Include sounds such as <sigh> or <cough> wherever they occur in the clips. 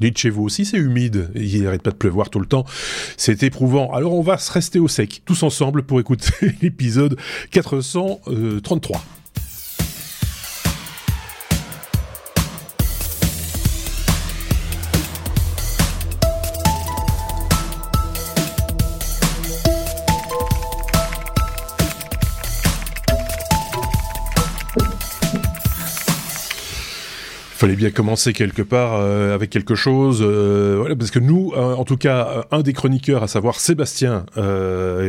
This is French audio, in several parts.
Dites chez vous aussi, c'est humide. Il n'arrête pas de pleuvoir tout le temps. C'est éprouvant. Alors on va se rester au sec, tous ensemble, pour écouter <laughs> l'épisode 433. Fallait bien commencer quelque part euh, avec quelque chose, euh, voilà, parce que nous, euh, en tout cas, un des chroniqueurs, à savoir Sébastien,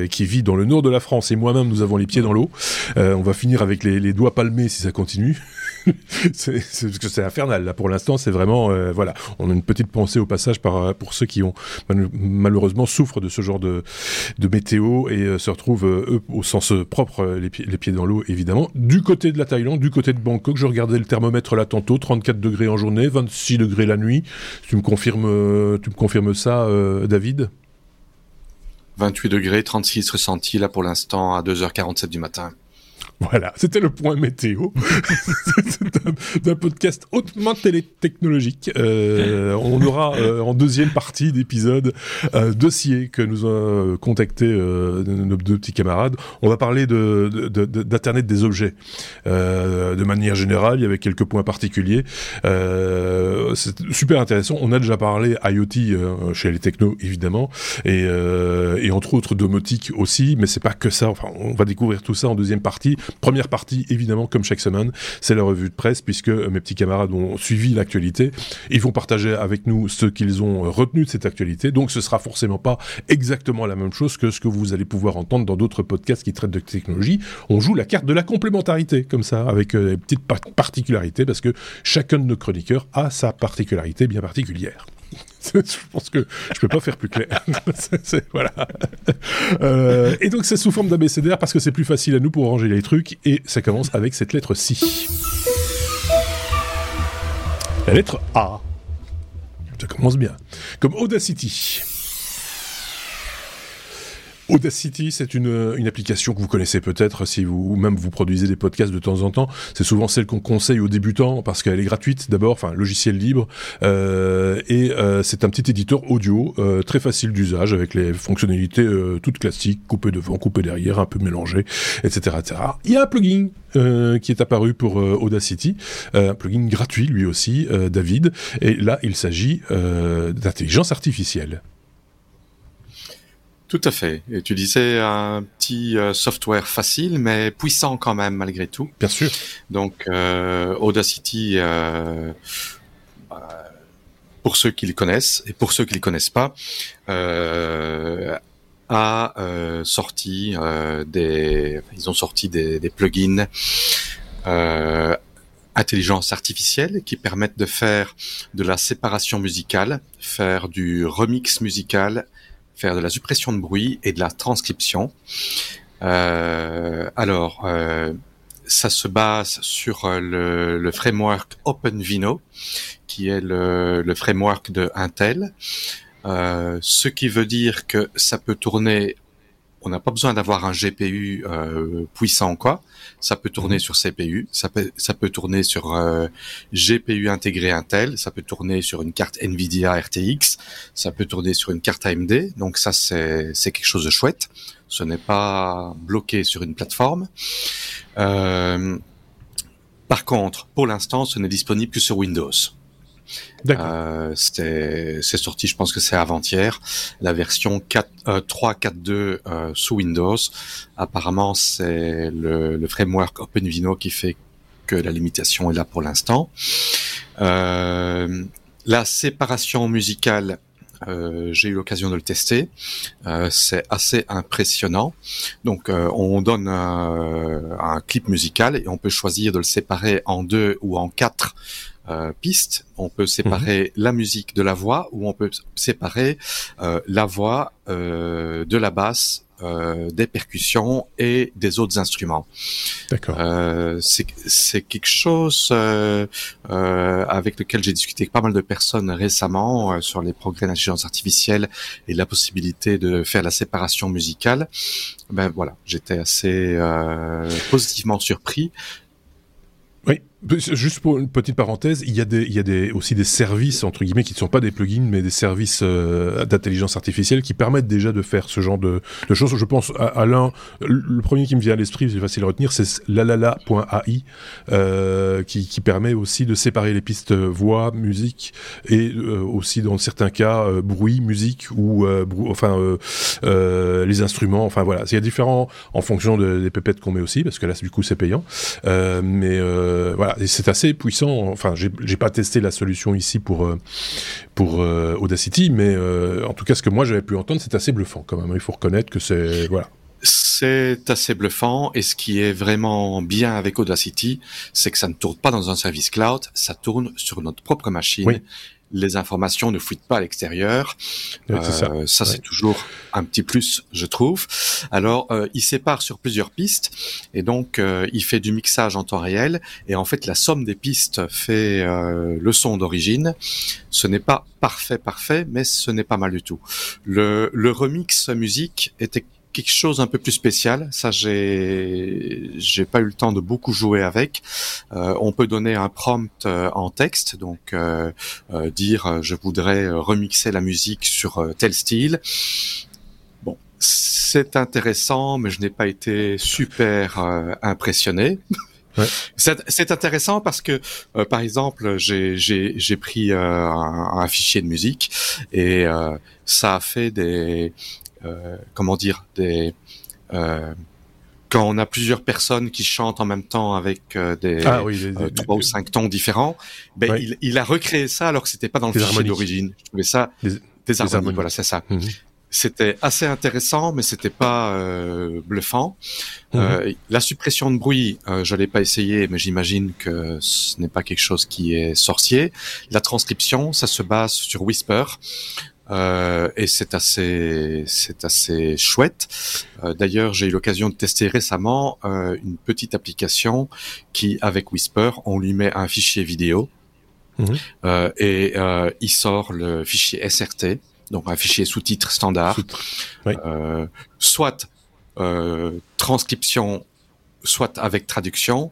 qui vit dans le nord de la France, et moi-même, nous avons les pieds dans l'eau. on va finir avec les, les doigts palmés si ça continue. <laughs> c'est c'est infernal là pour l'instant c'est vraiment euh, voilà. On a une petite pensée au passage euh, pour ceux qui ont malheureusement souffrent de ce genre de, météo et euh, se retrouvent eux au sens propre les, pieds, les pieds dans l'eau évidemment. Du côté de la Thaïlande du côté de Bangkok je regardais le thermomètre là tantôt 34 degrés en journée 26 degrés la nuit. Tu me confirmes tu me confirmes ça David? 28 degrés 36 ressentis là pour l'instant à 2h47 du matin <laughs> voilà, c'était le point météo <laughs> d'un podcast hautement télétechnologique. Euh, on aura euh, en deuxième partie d'épisode un dossier que nous a contacté euh, nos deux petits camarades. On va parler d'internet des objets euh, de manière générale. Il y avait quelques points particuliers. Euh, c'est super intéressant. On a déjà parlé IoT chez les technos évidemment et, et entre autres domotique aussi, mais c'est pas que ça. Enfin, on va découvrir tout ça en deuxième partie. Première partie, évidemment, comme chaque semaine, c'est la revue de presse, puisque mes petits camarades ont suivi l'actualité. Ils vont partager avec nous ce qu'ils ont retenu de cette actualité. Donc, ce sera forcément pas exactement la même chose que ce que vous allez pouvoir entendre dans d'autres podcasts qui traitent de technologie. On joue la carte de la complémentarité, comme ça, avec euh, des petites particularités, parce que chacun de nos chroniqueurs a sa particularité bien particulière. <laughs> je pense que je peux pas faire plus clair. <laughs> voilà. Euh, et donc c'est sous forme d'abécédaire parce que c'est plus facile à nous pour ranger les trucs et ça commence avec cette lettre ci. La lettre A. Ça commence bien. Comme Audacity. Audacity, c'est une, une, application que vous connaissez peut-être si vous même vous produisez des podcasts de temps en temps. C'est souvent celle qu'on conseille aux débutants parce qu'elle est gratuite d'abord, enfin logiciel libre, euh, et euh, c'est un petit éditeur audio euh, très facile d'usage avec les fonctionnalités euh, toutes classiques, coupé devant, coupé derrière, un peu mélangé, etc., etc. Il y a un plugin euh, qui est apparu pour Audacity, un plugin gratuit lui aussi, David, et là il s'agit d'intelligence artificielle. Tout à fait. Et tu disais un petit euh, software facile, mais puissant quand même malgré tout. Bien sûr. Donc euh, Audacity, euh, pour ceux qui le connaissent et pour ceux qui le connaissent pas, a sorti des, ils ont sorti des, des plugins. intelligence artificielle qui permettent de faire de la séparation musicale, faire du remix musical faire de la suppression de bruit et de la transcription. Euh, alors, euh, ça se base sur euh, le, framework OpenVino, qui est le, framework de Intel. Ce qui veut dire que ça peut tourner on n'a pas besoin d'avoir un GPU euh, puissant quoi. Ça peut tourner mhm. sur CPU, ça peut ça peut tourner sur euh, GPU intégré Intel, ça peut tourner sur une carte Nvidia RTX, ça peut tourner sur une carte AMD. Donc ça c'est c'est quelque chose de chouette. Ce n'est pas bloqué sur une plateforme. Euh, par contre, pour l'instant, ce n'est disponible que sur Windows. Euh, c'est sorti, je pense que c'est avant-hier, la version 4, euh, 3.4.2 euh, sous Windows. Apparemment, c'est le, framework OpenVino qui fait que la limitation est là pour l'instant. Euh, la séparation musicale j'ai eu l'occasion de le tester. C'est assez impressionnant. Donc, on donne un, clip musical et on peut choisir de le séparer en deux ou en quatre euh, pistes. On peut séparer mhm. la musique de la voix ou on peut séparer euh, la voix euh, de la basse, des percussions et des autres instruments. D'accord. c'est quelque chose avec lequel j'ai discuté avec pas mal de personnes récemment sur les progrès d'intelligence artificielle et la possibilité de faire la séparation musicale. Ben voilà, j'étais assez positivement surpris. Oui, Juste pour une petite parenthèse, il y a, des, il y a des, aussi des services, entre guillemets, qui ne sont pas des plugins, mais des services euh, d'intelligence artificielle qui permettent déjà de faire ce genre de, de choses. Je pense à, l'un, le premier qui me vient à l'esprit, c'est facile à retenir, c'est lalala.ai, euh, qui, qui permet aussi de séparer les pistes voix, musique, et euh, aussi dans certains cas, euh, bruit, musique, ou enfin les instruments, enfin voilà. Il y a différents, en fonction de, des pépettes qu'on met aussi, parce que là, du coup, c'est payant. mais voilà, c'est assez puissant. Enfin, j'ai pas testé la solution ici pour euh, pour euh, Audacity, mais euh, en tout cas, ce que moi j'avais pu entendre, c'est assez bluffant quand même. Il faut reconnaître que c'est voilà. C'est assez bluffant et ce qui est vraiment bien avec Audacity, c'est que ça ne tourne pas dans un service cloud, ça tourne sur notre propre machine les informations ne fuitent pas à l'extérieur. ça, ça c'est toujours un petit plus, je trouve. Alors, euh, il sépare sur plusieurs pistes et donc euh, il fait du mixage en temps réel. Et en fait, la somme des pistes fait euh, le son d'origine. Ce n'est pas parfait, parfait, mais ce n'est pas mal du tout. Le, le remix musique était quelque chose un peu plus spécial. Ça, j'ai j'ai pas eu le temps de beaucoup jouer avec. Euh, on peut donner un prompt euh, en texte, donc euh, dire je voudrais remixer la musique sur tel style. Bon, c'est intéressant, mais je n'ai pas été super impressionné. Ouais. C'est intéressant parce que, par exemple, j'ai pris un, un, fichier de musique et ça a fait des, euh, comment dire, des euh, quand on a plusieurs personnes qui chantent en même temps avec euh, des ah trois ou cinq tons différents, ben il, il, a recréé ça alors que c'était pas dans le fichier d'origine. Je trouvais ça des, harmonies, Voilà, c'est ça. Mhm. C'était assez intéressant, mais c'était pas euh, bluffant. Mhm. euh, la suppression de bruit, euh, je l'ai pas essayé, mais j'imagine que ce n'est pas quelque chose qui est sorcier. La transcription, ça se base sur Whisper. Euh, et c'est assez, c'est assez chouette. Euh, D'ailleurs, j'ai eu l'occasion de tester récemment euh, une petite application qui, avec Whisper, on lui met un fichier vidéo mhm. euh, et il sort le fichier SRT, donc un fichier sous-titre standard, soit transcription, soit avec traduction.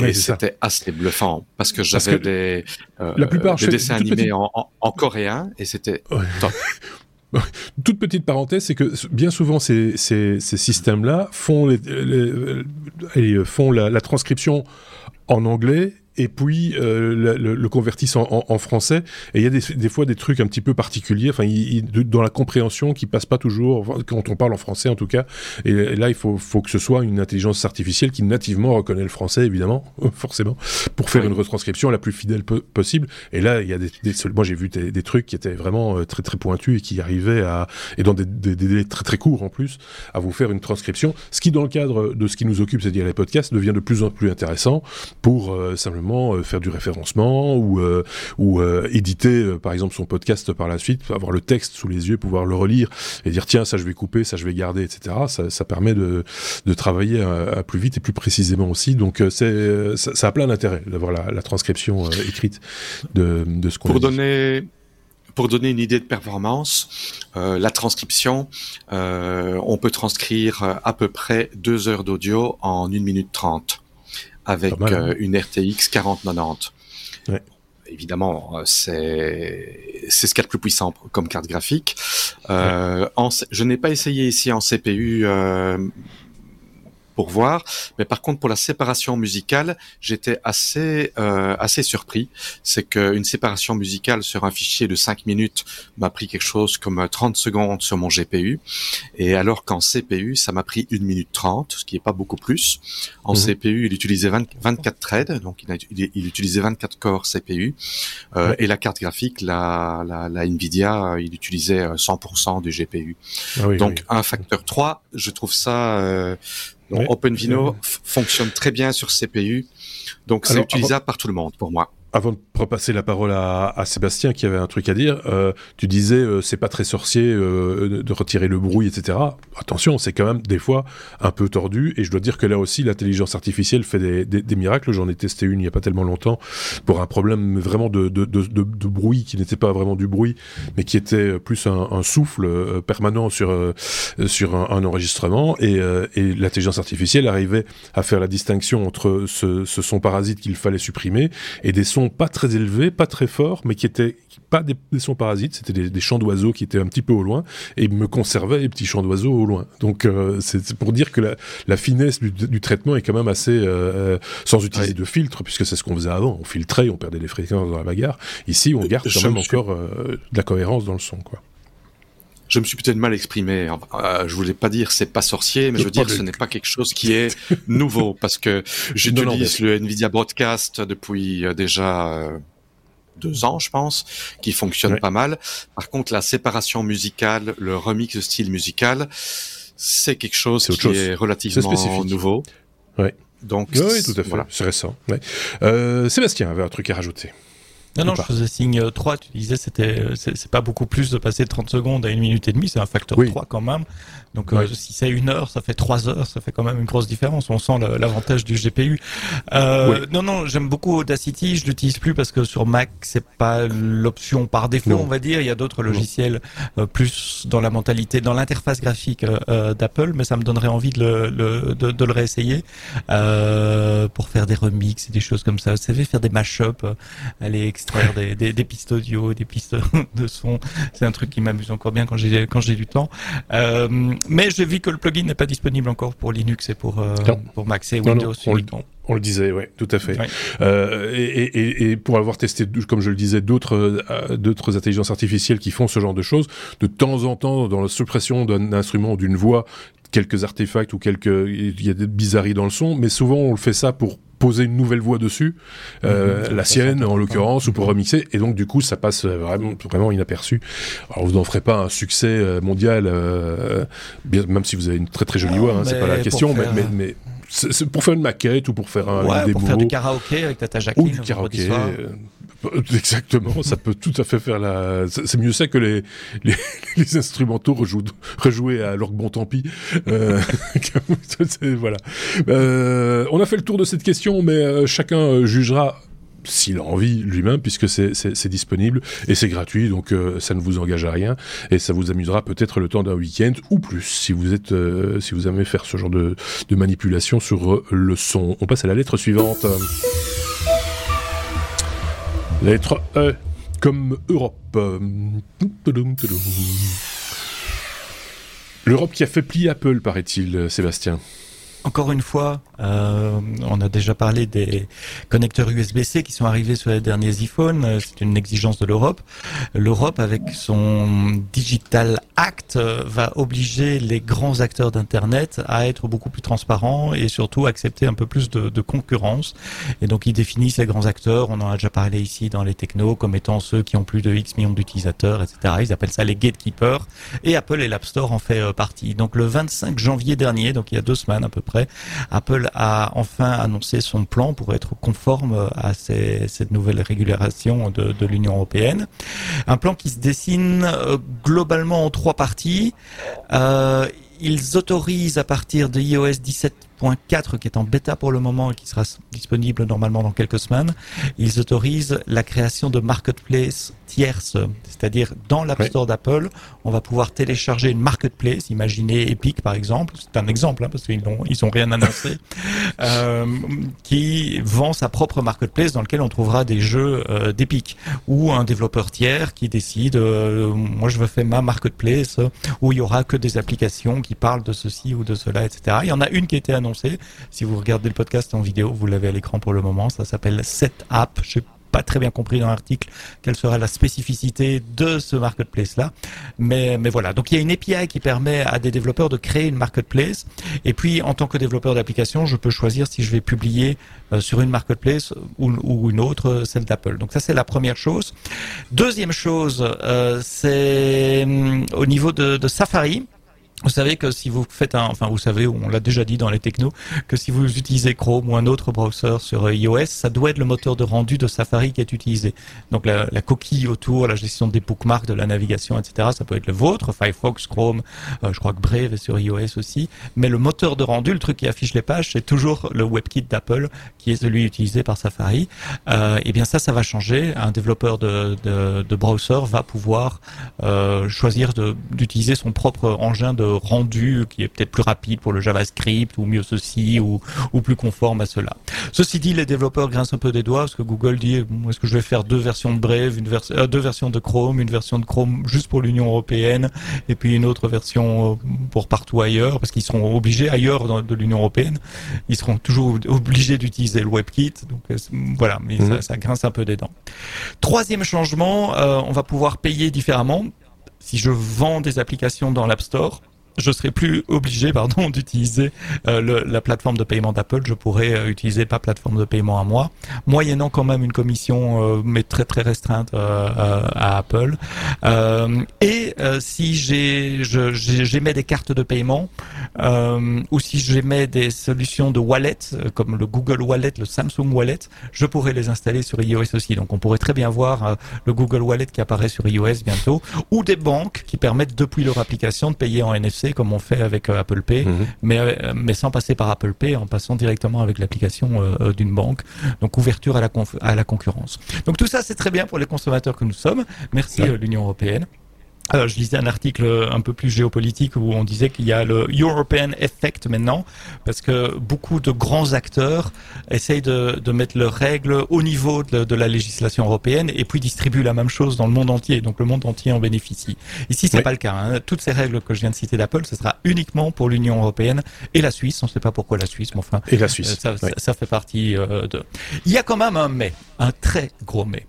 Et c'était assez bluffant parce que j'avais des, euh, la plupart, des dessins animés en, en, coréen et c'était top. <laughs> Toute petite parenthèse, c'est que bien souvent ces, ces, ces systèmes-là font, les, les, font la, la, transcription en anglais et puis euh, le, le, convertissent en, en, français. Et il y a des, des, fois des trucs un petit peu particuliers, enfin, il, dans la compréhension qui passe pas toujours quand on parle en français en tout cas. Et, là, il faut, faut que ce soit une intelligence artificielle qui nativement reconnaît le français, évidemment, <laughs> forcément, pour faire une retranscription la plus fidèle possible. Et là, il y a des, des moi j'ai vu des, des, trucs qui étaient vraiment euh, très très pointus et qui arrivaient à et dans des, délais très très courts en plus à vous faire une transcription. Ce qui, dans le cadre de ce qui nous occupe, c'est-à-dire les podcasts, devient de plus en plus intéressant pour euh, simplement euh, faire du référencement ou euh, ou euh, éditer par exemple son podcast par la suite, avoir le texte sous les yeux, pouvoir le relire et dire tiens ça je vais couper, ça je vais garder, etc. Ça, ça permet de, de travailler à, plus vite et plus précisément aussi. Donc c'est ça, ça, a plein d'intérêt d'avoir la, la, transcription écrite de, de ce qu'on pour donner pour donner une idée de performance, euh, la transcription, euh, on peut transcrire à peu près deux heures d'audio en une minute trente avec hein. euh, une RTX 4090. Ouais. Évidemment, euh, c'est c'est ce qu'il y a de plus puissant comme carte graphique. Euh, en, je n'ai pas essayé ici en CPU euh, pour voir. Mais par contre, pour la séparation musicale, j'étais assez euh, assez surpris. C'est qu'une séparation musicale sur un fichier de 5 minutes m'a pris quelque chose comme 30 secondes sur mon GPU. Et alors qu'en CPU, ça m'a pris 1 minute 30, ce qui est pas beaucoup plus. En mhm. CPU, il utilisait 24 threads, donc il, il, utilisait 24 corps CPU. Euh, Et la carte graphique, la, la, la, Nvidia, il utilisait 100% du GPU. Ah donc un facteur 3, je trouve ça... Euh, donc OpenVINO fonctionne très bien sur CPU, donc c'est utilisable par tout le monde pour moi. Avant de repasser la parole à, Sébastien qui avait un truc à dire, euh, tu disais euh, c'est pas très sorcier euh, de retirer le bruit, etc. Attention, c'est quand même des fois un peu tordu et je dois dire que là aussi l'intelligence artificielle fait des, miracles. J'en ai testé une il y a pas tellement longtemps pour un problème vraiment de, de, de, bruit qui n'était pas vraiment du bruit, mais qui était plus un, souffle permanent sur sur un, enregistrement et, l'intelligence artificielle arrivait à faire la distinction entre ce son parasite qu'il fallait supprimer et des sons pas très élevés, pas très forts, mais qui étaient pas des, sons parasites, c'était des, chants d'oiseaux qui étaient un petit peu au loin et me conservaient les petits chants d'oiseaux au loin. Donc euh, c'est pour dire que la, finesse du, traitement est quand même assez euh, sans utiliser de filtre puisque c'est ce qu'on faisait avant. On filtrait, on perdait les fréquences dans la bagarre. Ici, on garde quand même encore euh, de la cohérence dans le son, quoi. Je me suis peut-être mal exprimé. Euh, je voulais pas dire c'est pas sorcier, mais je veux dire ce n'est pas quelque chose qui est <laughs> nouveau parce que j'utilise le Nvidia Broadcast depuis euh, déjà euh, deux ans, je pense, qui fonctionne pas mal. Par contre, la séparation musicale, le remix de style musical, c'est quelque chose qui est relativement nouveau. Ouais. Donc, oui, tout à fait. C'est récent. Ouais. Sébastien avait un truc à rajouter. Non, non, je faisais signe 3. Tu disais, c'était, c'est pas beaucoup plus de passer de 30 secondes à une minute et demie. C'est un facteur 3 quand même. Donc euh, si c'est une heure, ça fait trois heures, ça fait quand même une grosse différence. On sent l'avantage du GPU. Euh, Non, non, j'aime beaucoup Audacity. Je l'utilise plus parce que sur Mac, c'est pas l'option par défaut, on va dire. Il y a d'autres logiciels euh, plus dans la mentalité, dans l'interface graphique euh, d'Apple, mais ça me donnerait envie de le, le de, de, le réessayer pour faire des remixes et des choses comme ça. Vous savez, faire des mash-up, aller extraire des, des, des pistes audio, des pistes <laughs> de son. C'est un truc qui m'amuse encore bien quand j'ai quand j'ai du temps. Euh, mais j'ai vu que le plugin n'est pas disponible encore pour Linux et pour, euh, pour Mac et Windows. on, le, disait, oui, tout à fait. Euh, et, et, et, pour avoir testé, comme je le disais, d'autres euh, d'autres intelligences artificielles qui font ce genre de choses, de temps en temps, dans la suppression d'un instrument ou d'une voix, quelques artefacts ou quelques il y a des bizarreries dans le son, mais souvent on le fait ça pour poser une nouvelle voix dessus, euh, mhm. la sienne en l'occurrence, ou pour remixer, et donc du coup ça passe vraiment, vraiment inaperçu. Alors vous n'en ferez pas un succès euh, mondial, euh, même si vous avez une très très jolie voix, hein, c'est pas la question, mais, mais, mais c'est pour faire une maquette ou pour faire un ouais, pour faire du karaoké avec Tata Jacqueline. Ou du karaoké. <laughs> Exactement, ça peut tout à fait faire la. C'est mieux ça que les <laughs> les, les instrumentaux rejouer à leur bon tant pis. Euh, <laughs> voilà. Euh, on a fait le tour de cette question, mais euh, chacun euh, jugera s'il a envie lui-même, puisque c'est disponible et c'est gratuit, donc euh, ça ne vous engage à rien et ça vous amusera peut-être le temps d'un week-end ou plus si vous êtes euh, si vous aimez faire ce genre de, de manipulation sur le son. On passe à la lettre suivante. Lettre E, comme Europe. L'Europe qui a fait plier Apple, paraît-il, Sébastien. Encore une fois, euh, on a déjà parlé des connecteurs USB-C qui sont arrivés sur les derniers iPhones. Euh, c'est une exigence de l'Europe. L'Europe, avec son Digital Act, euh, va obliger les grands acteurs d'Internet à être beaucoup plus transparents et surtout accepter un peu plus de, de concurrence. Et donc, il définit ces grands acteurs. On en a déjà parlé ici dans les technos comme étant ceux qui ont plus de X millions d'utilisateurs, etc. Ils appellent ça les gatekeepers. Et Apple et l'App Store en fait partie. Donc, le 25 janvier dernier, donc il y a deux semaines à peu près, Apple a enfin annoncé son plan pour être conforme à cette nouvelle régulation de, l'Union européenne. Un plan qui se dessine euh, globalement en trois parties. Euh, ils autorisent à partir de iOS 17.4 qui est en bêta pour le moment et qui sera disponible normalement dans quelques semaines, ils autorisent la création de marketplace tierces, c'est-à-dire dans l'App Store d'Apple, on va pouvoir télécharger une marketplace, imaginez Epic par exemple, c'est un exemple hein, parce qu'ils n'ont ils ont rien annoncé, <laughs> euh, qui vend sa propre marketplace dans lequel on trouvera des jeux euh, d'Epic ou un développeur tiers qui décide, euh, moi je veux faire ma marketplace où il y aura que des applications qui parlent de ceci ou de cela, etc. Il y en a une qui a été annoncée. Si vous regardez le podcast en vidéo, vous l'avez à l'écran pour le moment. Ça s'appelle Set App. Je pas très bien compris dans l'article quelle sera la spécificité de ce marketplace-là. Mais, mais voilà. Donc il y a une API qui permet à des développeurs de créer une marketplace. Et puis, en tant que développeur d'application, je peux choisir si je vais publier euh, sur une marketplace ou, ou une autre, celle d'Apple. Donc ça, c'est la première chose. Deuxième chose, euh, c'est hum, au niveau de Safari. Vous savez que si vous faites un, enfin vous savez, on l'a déjà dit dans les technos, que si vous utilisez Chrome ou un autre browser sur iOS, ça doit être le moteur de rendu de Safari qui est utilisé. Donc la, la coquille autour, la gestion des bookmarks, de la navigation, etc. Ça peut être le vôtre, Firefox, Chrome, euh, je crois que Brave est sur iOS aussi. Mais le moteur de rendu, le truc qui affiche les pages, c'est toujours le WebKit d'Apple qui est celui utilisé par Safari. Euh, et bien ça, ça va changer. Un développeur de, de, de browser va pouvoir euh, choisir d'utiliser son propre engin de rendu qui est peut-être plus rapide pour le JavaScript ou mieux ceci ou, ou plus conforme à cela. Ceci dit, les développeurs grincent un peu des doigts parce que Google dit est-ce que je vais faire deux versions de Brave, une version, euh, deux versions de Chrome, une version de Chrome juste pour l'Union européenne et puis une autre version euh, pour partout ailleurs parce qu'ils seront obligés ailleurs dans, de l'Union européenne, ils seront toujours obligés d'utiliser le WebKit. Donc euh, voilà, mais ça, mhm. ça, grince un peu des dents. Troisième changement, euh, on va pouvoir payer différemment. Si je vends des applications dans l'App Store, je serai plus obligé, pardon, <laughs> d'utiliser euh, la plateforme de paiement d'Apple. Je pourrais euh, utiliser pas plateforme de paiement à moi, moyennant quand même une commission, euh, mais très très restreinte à Apple. et si j'ai j'émets des cartes de paiement ou si j'émets des solutions de wallet comme le Google Wallet, le Samsung Wallet, je pourrais les installer sur iOS aussi. Donc on pourrait très bien voir le Google Wallet qui apparaît sur iOS bientôt, ou des banques qui permettent depuis leur application de payer en NFC comme on fait avec euh, Apple Pay, mhm. mais, euh, mais sans passer par Apple Pay, en passant directement avec l'application euh, d'une banque. Donc ouverture à la, à la concurrence. Donc tout ça, c'est très bien pour les consommateurs que nous sommes. Merci l'Union européenne. Alors, je lisais un article un peu plus géopolitique où on disait qu'il y a le European Effect maintenant, parce que beaucoup de grands acteurs essayent de, de mettre leurs règles au niveau de, de, la législation européenne et puis distribuent la même chose dans le monde entier. Donc le monde entier en bénéficie. Ici, c'est pas le cas. Hein. Toutes ces règles que je viens de citer d'Apple, ce sera uniquement pour l'Union européenne et la Suisse. On ne sait pas pourquoi la Suisse, mais enfin. Et la Suisse. Ça, ça, fait partie euh, de. Il y a quand même un mais, un très gros mais.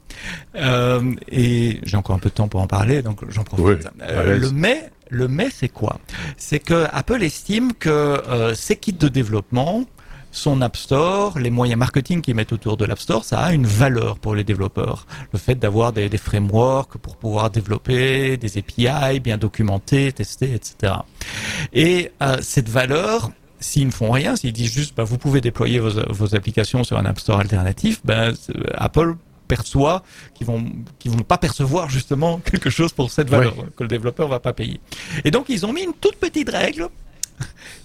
Euh, et j'ai encore un peu de temps pour en parler, donc j'en profite. Euh, le mais, le mais, c'est quoi? C'est que Apple estime que euh, ses kits de développement, son App Store, les moyens marketing qu'ils mettent autour de l'App Store, ça a une valeur pour les développeurs. Le fait d'avoir des, des, frameworks pour pouvoir développer, des API bien documentés, testés, etc. Et euh, cette valeur, s'ils ne font rien, s'ils disent juste, bah, vous pouvez déployer vos, vos, applications sur un App Store alternatif, ben, Apple perçoit, qui vont, qui vont pas percevoir justement <laughs> quelque chose pour cette valeur que le développeur va pas payer. Et donc ils ont mis une toute petite règle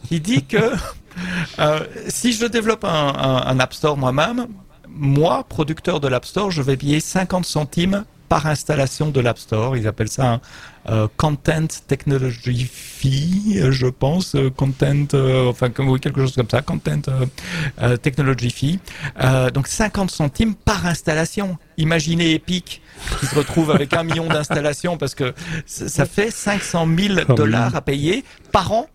qui dit que <laughs> euh, si je développe un, un App Store moi-même, moi, producteur de l'App Store, je vais payer 50 centimes par installation de l'App Store. Ils appellent ça un euh, Content Technology Fee, je pense, euh, Content, euh, enfin oui, quelque chose comme ça, Content Technology Fee. donc 50 centimes par installation. Imaginez Epic qui se retrouve avec un million d'installations parce que ça fait 500 000 dollars à payer par an.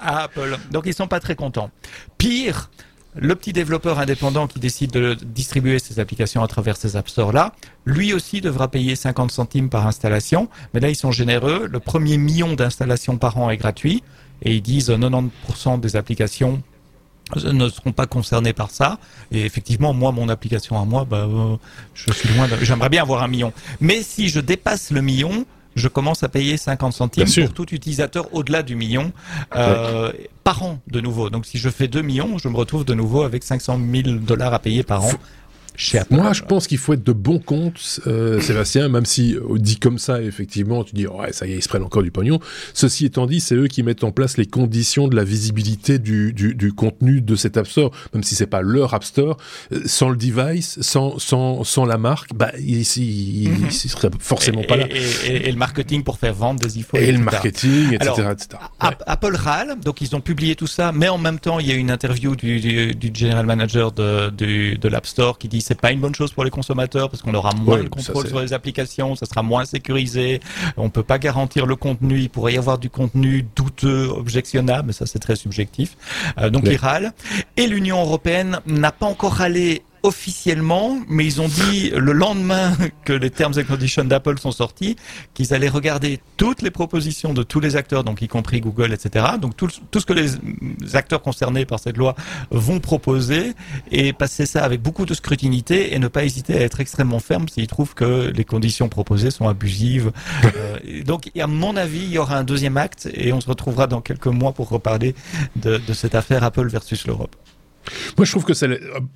à Apple. Donc ils sont pas très contents. Pire, le petit développeur indépendant qui décide de distribuer ses applications à travers ces App Store là, lui aussi devra payer 50 centimes par installation. Mais là, ils sont généreux. Le premier million d'installations par an est gratuit. Et ils disent 90% des applications ne seront pas concernées par ça. Et effectivement, moi, mon application à moi, bah, euh, je suis loin. J'aimerais bien avoir un million. Mais si je dépasse le million, je commence à payer 50 centimes pour tout utilisateur au-delà du million euh, par an de nouveau. Donc si je fais 2 millions, je me retrouve de nouveau avec 500 000 dollars à payer par an. Moi, je pense qu'il faut être de bon compte, euh, Sébastien, même si euh, dit comme ça, effectivement, tu dis, ouais, ça y est, ils se prennent encore du pognon. Ceci étant dit, c'est eux qui mettent en place les conditions de la visibilité du, du, du contenu de cet App Store, même si c'est pas leur App Store, euh, sans le device, sans, sans, sans la marque, bah, ici, il, mm serait forcément pas là. Et, et, le marketing pour faire vendre des iPhones. Et le marketing, etc., etc. Apple râle, donc ils ont publié tout ça, mais en même temps, il y a une interview du, du, du general manager de, de, de l'App Store qui dit c'est pas une bonne chose pour les consommateurs parce qu'on aura moins de contrôle sur les applications, ça sera moins sécurisé, on peut pas garantir le contenu, il pourrait y avoir du contenu douteux, objectionnable, mais ça c'est très subjectif. Euh, donc il râle. Et l'Union européenne n'a pas encore râlé officiellement, mais ils ont dit le lendemain que les terms and conditions d'Apple sont sortis, qu'ils allaient regarder toutes les propositions de tous les acteurs, donc y compris Google, etc. Donc tout, ce que les acteurs concernés par cette loi vont proposer et passer ça avec beaucoup de scrutinité et ne pas hésiter à être extrêmement ferme s'ils trouvent que les conditions proposées sont abusives. euh, donc à mon avis, il y aura un deuxième acte et on se retrouvera dans quelques mois pour reparler de cette affaire Apple versus l'Europe. Moi, je trouve que ça,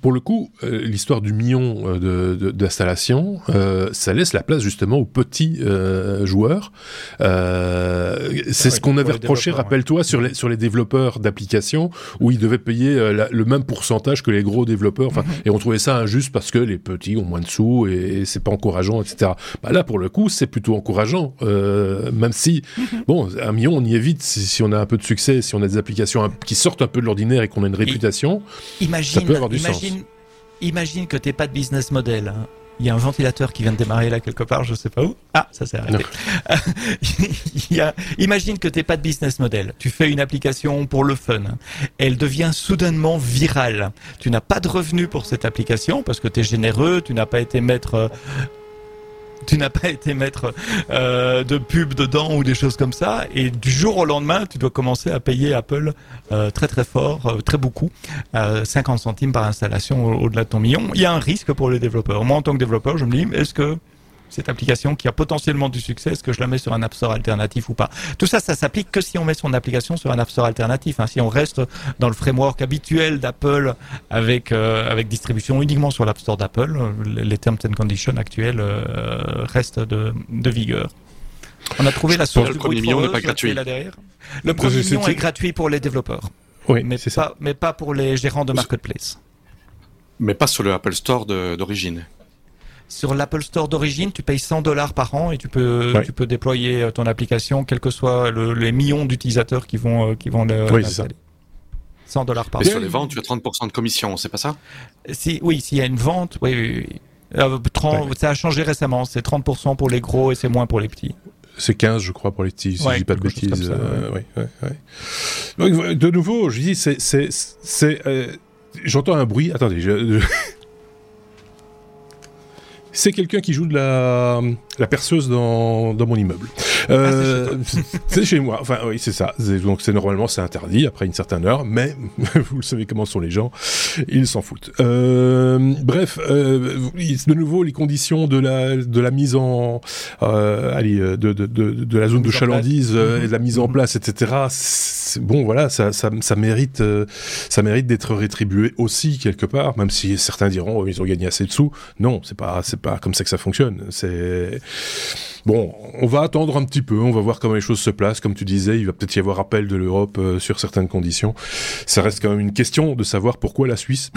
pour le coup, euh, l'histoire du million euh, d'installation, euh, ça laisse la place justement aux petits euh, joueurs. C'est ce qu'on avait reproché, rappelle-toi, ouais. sur les sur les développeurs d'applications où ils devaient payer la, le même pourcentage que les gros développeurs. Enfin, mm -hmm. et on trouvait ça injuste parce que les petits ont moins de sous et, et c'est pas encourageant, etc. Bah là, pour le coup, c'est plutôt encourageant, même si bon, un million, on y est vite si, si, on a un peu de succès, si on a des applications qui sortent un peu de l'ordinaire et qu'on a une réputation. Imagine, ça peut avoir du imagine, sens. imagine que t'es pas de business model. Hein. Il y a un ventilateur qui vient de démarrer là quelque part, je sais pas où. Ah, ça s'est arrêté. <laughs> Il y a, imagine que t'es pas de business model. Tu fais une application pour le fun. Elle devient soudainement virale. Tu n'as pas de revenus pour cette application parce que tu es généreux, tu n'as pas été maître tu n'as pas été mettre euh, de pub dedans ou des choses comme ça, et du jour au lendemain, tu dois commencer à payer Apple euh, très très fort, euh, très beaucoup, 50 centimes par installation au-delà de ton million. Il y a un risque pour les développeurs. Moi, en tant que développeur, je me dis, est-ce que cette application qui a potentiellement du succès, est-ce que je la mets sur un App Store alternatif ou pas? Tout ça, ça s'applique que si on met son application sur un App Store alternatif. Hein. Si on reste dans le framework habituel d'Apple avec euh, avec distribution uniquement sur l'App Store d'Apple, les terms and conditions actuels euh, restent de, de vigueur. On a trouvé la source le du premier million n'est pas gratuit. Là derrière. Le premier million est gratuit pour les développeurs. Oui, mais pas, ça. mais pas pour les gérants de marketplace. Mais pas sur le Apple Store d'origine sur l'Apple Store d'origine, tu payes 100 dollars par an et tu peux ouais. tu peux déployer ton application, quels que soient le, les millions d'utilisateurs qui vont qui vont le oui, c'est 100 dollars par Mais an. sur les ventes, tu as 30% de commission, c'est pas ça? Si oui, s'il y a une vente, oui, oui, oui. Euh, 30, ouais. Ça a changé récemment, c'est 30% pour les gros et c'est moins pour les petits. C'est 15, je crois, pour les petits, si ouais, je dis pas de bêtises. Ça, euh, ouais. Ouais, Donc, de nouveau, je dis, c'est, c'est, c'est, euh, j'entends un bruit. Attendez, je, c'est quelqu'un qui joue de la, la perceuse dans, dans mon immeuble. Euh, ah, <laughs> c'est chez moi. Enfin, oui, c'est ça. Donc, c'est normalement, c'est interdit après une certaine heure, mais <laughs> vous le savez comment sont les gens, ils s'en foutent. Euh, bref, euh, de nouveau, les conditions de la, de la mise en, euh, allez, de, de, de, de, la zone de chalandise euh, et de la mise en place, etc. Bon, voilà, ça, ça, ça mérite, euh, ça mérite d'être rétribué aussi quelque part, même si certains diront, oh, ils ont gagné assez de sous. Non, c'est pas, c'est pas comme ça que ça fonctionne. C'est bon, on va attendre un petit peu, on va voir comment les choses se placent. Comme tu disais, il va peut-être y avoir appel de l'Europe euh, sur certaines conditions. Ça reste quand même une question de savoir pourquoi la Suisse.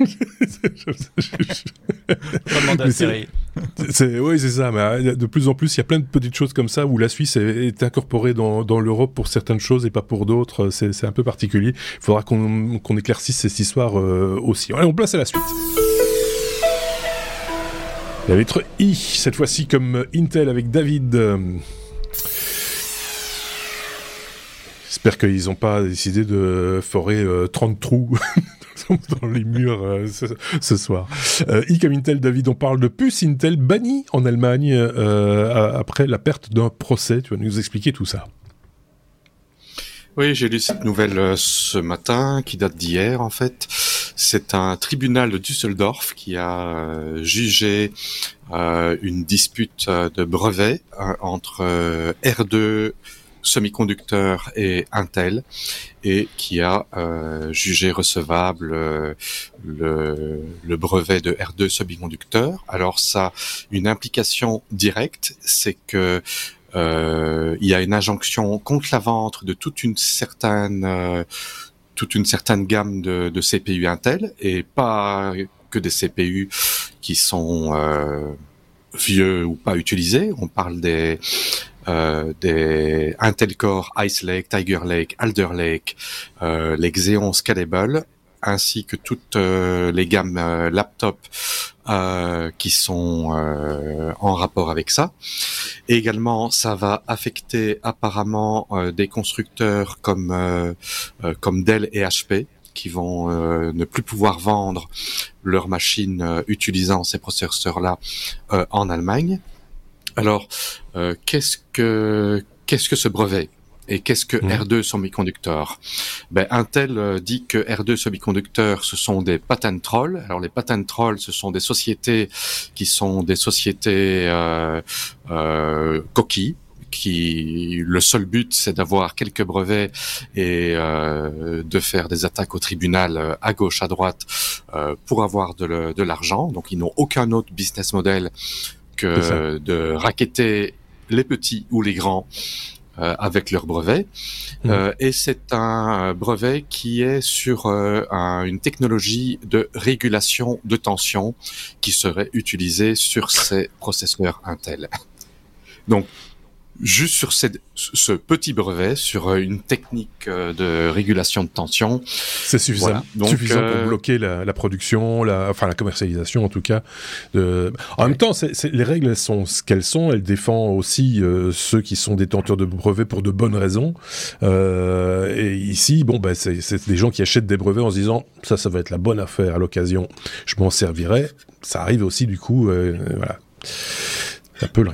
<laughs> c'est oui, c'est ça. Mais de plus en plus, il y a plein de petites choses comme ça où la Suisse est, est incorporée dans, dans l'Europe pour certaines choses et pas pour d'autres. C'est un peu particulier. Il faudra qu'on qu éclaircisse cette histoire euh, aussi. Allez, on place à la suite. La lettre I, cette fois-ci comme Intel avec David. J'espère qu'ils n'ont pas décidé de forer euh, 30 trous <laughs> dans les murs euh, ce, soir. Euh, I comme Intel, David, on parle de puce Intel bannie en Allemagne euh, après la perte d'un procès. Tu vas nous expliquer tout ça. Oui, j'ai lu cette nouvelle euh, ce matin, qui date d'hier en fait. C'est un tribunal de Düsseldorf qui a euh, jugé euh, une dispute de brevet entre R2 semi-conducteur et Intel et qui a euh, jugé recevable euh, le, brevet de R2 semi-conducteur. Alors ça, une implication directe, c'est que euh, il y a une injonction contre la vente de toute une certaine euh, une certaine gamme de, CPU Intel et pas que des CPU qui sont euh, vieux ou pas utilisés. On parle des euh, des Intel Core, Ice Lake, Tiger Lake, Alder Lake, euh, les Xeon Scalable, ainsi que toutes les gammes laptop euh, qui sont en rapport avec ça. Et également, ça va affecter apparemment des constructeurs comme comme Dell et HP qui vont ne plus pouvoir vendre leurs machines utilisant ces processeurs-là en Allemagne. Alors, qu'est-ce que qu'est-ce que ce brevet? Et qu'est-ce que mmh. R2 semi-conducteurs? Ben, Intel euh, dit que R2 semi-conducteurs, ce sont des patent trolls. Alors les patent trolls, ce sont des sociétés qui sont des sociétés euh, euh, coquilles qui le seul but c'est d'avoir quelques brevets et euh, de faire des attaques au tribunal euh, à gauche à droite euh, pour avoir de l'argent donc ils n'ont aucun autre business model que de raqueter les petits ou les grands avec leur brevet. Mmh. Euh, et c'est un brevet qui est sur euh, une technologie de régulation de tension qui serait utilisée sur ces processeurs Intel. <laughs> Donc juste sur ce petit brevet, sur euh, une technique euh, de régulation de tension. C'est suffisant, suffisant pour euh, bloquer la, production, la, enfin la commercialisation en tout cas. De... En même temps, les règles sont ce qu'elles sont. Elles défendent aussi ceux qui sont détenteurs de brevets pour de bonnes raisons. et ici, bon, ben, c'est des gens qui achètent des brevets en se disant ça, ça va être la bonne affaire à l'occasion. Je m'en servirai. Ça arrive aussi du coup, voilà.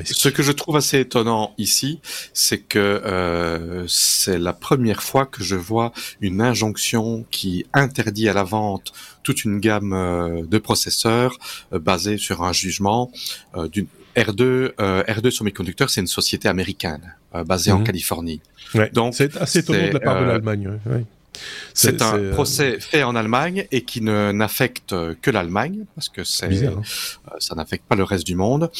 Ce que je trouve assez étonnant ici, c'est que euh, c'est la première fois que je vois une injonction qui interdit à la vente toute une gamme euh, de processeurs euh, basés sur un jugement euh, d'une R2. R2 Semiconductor, c'est une société américaine basée en mhm. Californie. Donc c'est assez étonnant de la part de l'Allemagne. C'est un procès fait en Allemagne et qui ne n'affecte que l'Allemagne parce que c'est hein. ça n'affecte pas le reste du monde.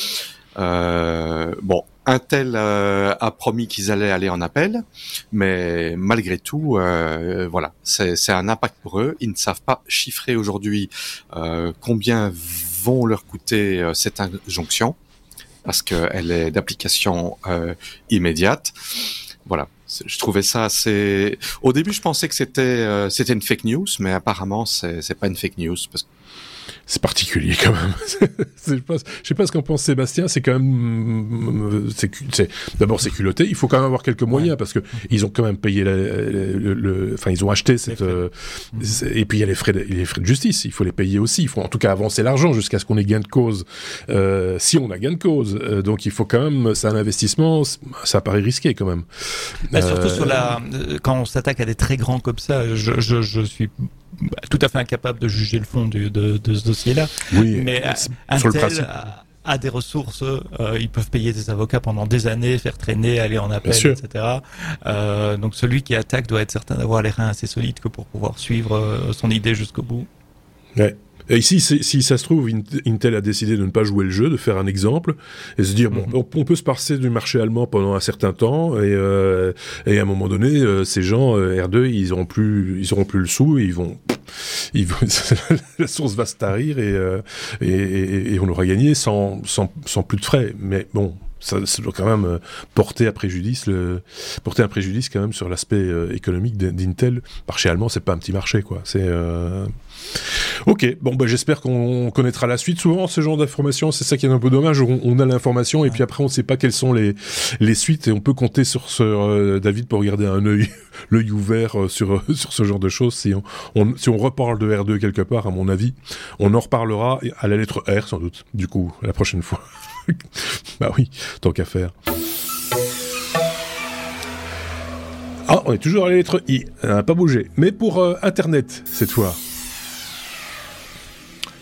Euh, bon, Intel euh, a promis qu'ils allaient aller en appel, mais malgré tout, euh, voilà, c'est un impact pour eux. Ils ne savent pas chiffrer aujourd'hui euh, combien vont leur coûter cette injonction, parce qu'elle est d'application immédiate. Voilà, je trouvais ça assez. Au début, je pensais que c'était c'était une fake news, mais apparemment, c'est pas une fake news parce que c'est particulier quand même. <laughs> je sais pas, sais pas ce qu'en pense Sébastien. C'est quand même, c'est d'abord c'est culotté. Il faut quand même avoir quelques moyens parce que ils ont quand même payé le, enfin ils ont acheté cette, euh, et puis il y a les frais, de, les frais de justice. Il faut les payer aussi. Il faut en tout cas avancer l'argent jusqu'à ce qu'on ait gain de cause. Euh, si on a gain de cause, euh, donc il faut quand même, c'est un investissement. Ça paraît risqué quand même. Mais surtout sur la, quand on s'attaque à des très grands comme ça, je, je, je suis tout à fait incapable de juger le fond de, de, ce dossier-là. Oui, mais Intel a, des ressources, euh, ils peuvent payer des avocats pendant des années, faire traîner, aller en appel, etc. Euh, donc celui qui attaque doit être certain d'avoir les reins assez solides que pour pouvoir suivre euh, son idée jusqu'au bout. Ouais. Et ici, si ça se trouve, Intel a décidé de ne pas jouer le jeu, de faire un exemple, et se dire, bon, mhm. on, peut se passer du marché allemand pendant un certain temps, et, euh, et à un moment donné, euh, ces gens, euh, R2, ils auront plus, ils auront plus le sou, et ils vont, <laughs> ils vont <laughs> la source va se tarir, et, euh, et, et, on aura gagné sans, sans, sans plus de frais. Mais bon, ça, doit quand même porter à préjudice un préjudice quand même sur l'aspect économique d'Intel. Marché allemand, c'est pas un petit marché quoi. C'est euh, Ok, bon bah j'espère qu'on connaîtra la suite. Souvent ce genre d'informations, c'est ça qui est un peu dommage. On, a l'information et puis après on ne sait pas quelles sont les les suites et on peut compter sur ce euh, David pour regarder un œil <laughs> l'œil ouvert euh, sur <laughs> sur ce genre de choses. Si on, si on reparle de R2 quelque part, à mon avis, on en reparlera à la lettre R sans doute. Du coup, la prochaine fois. Bah oui, tant qu'à faire. Ah, on est toujours à la lettre I, n'a pas bougé. Mais pour euh, Internet, cette fois.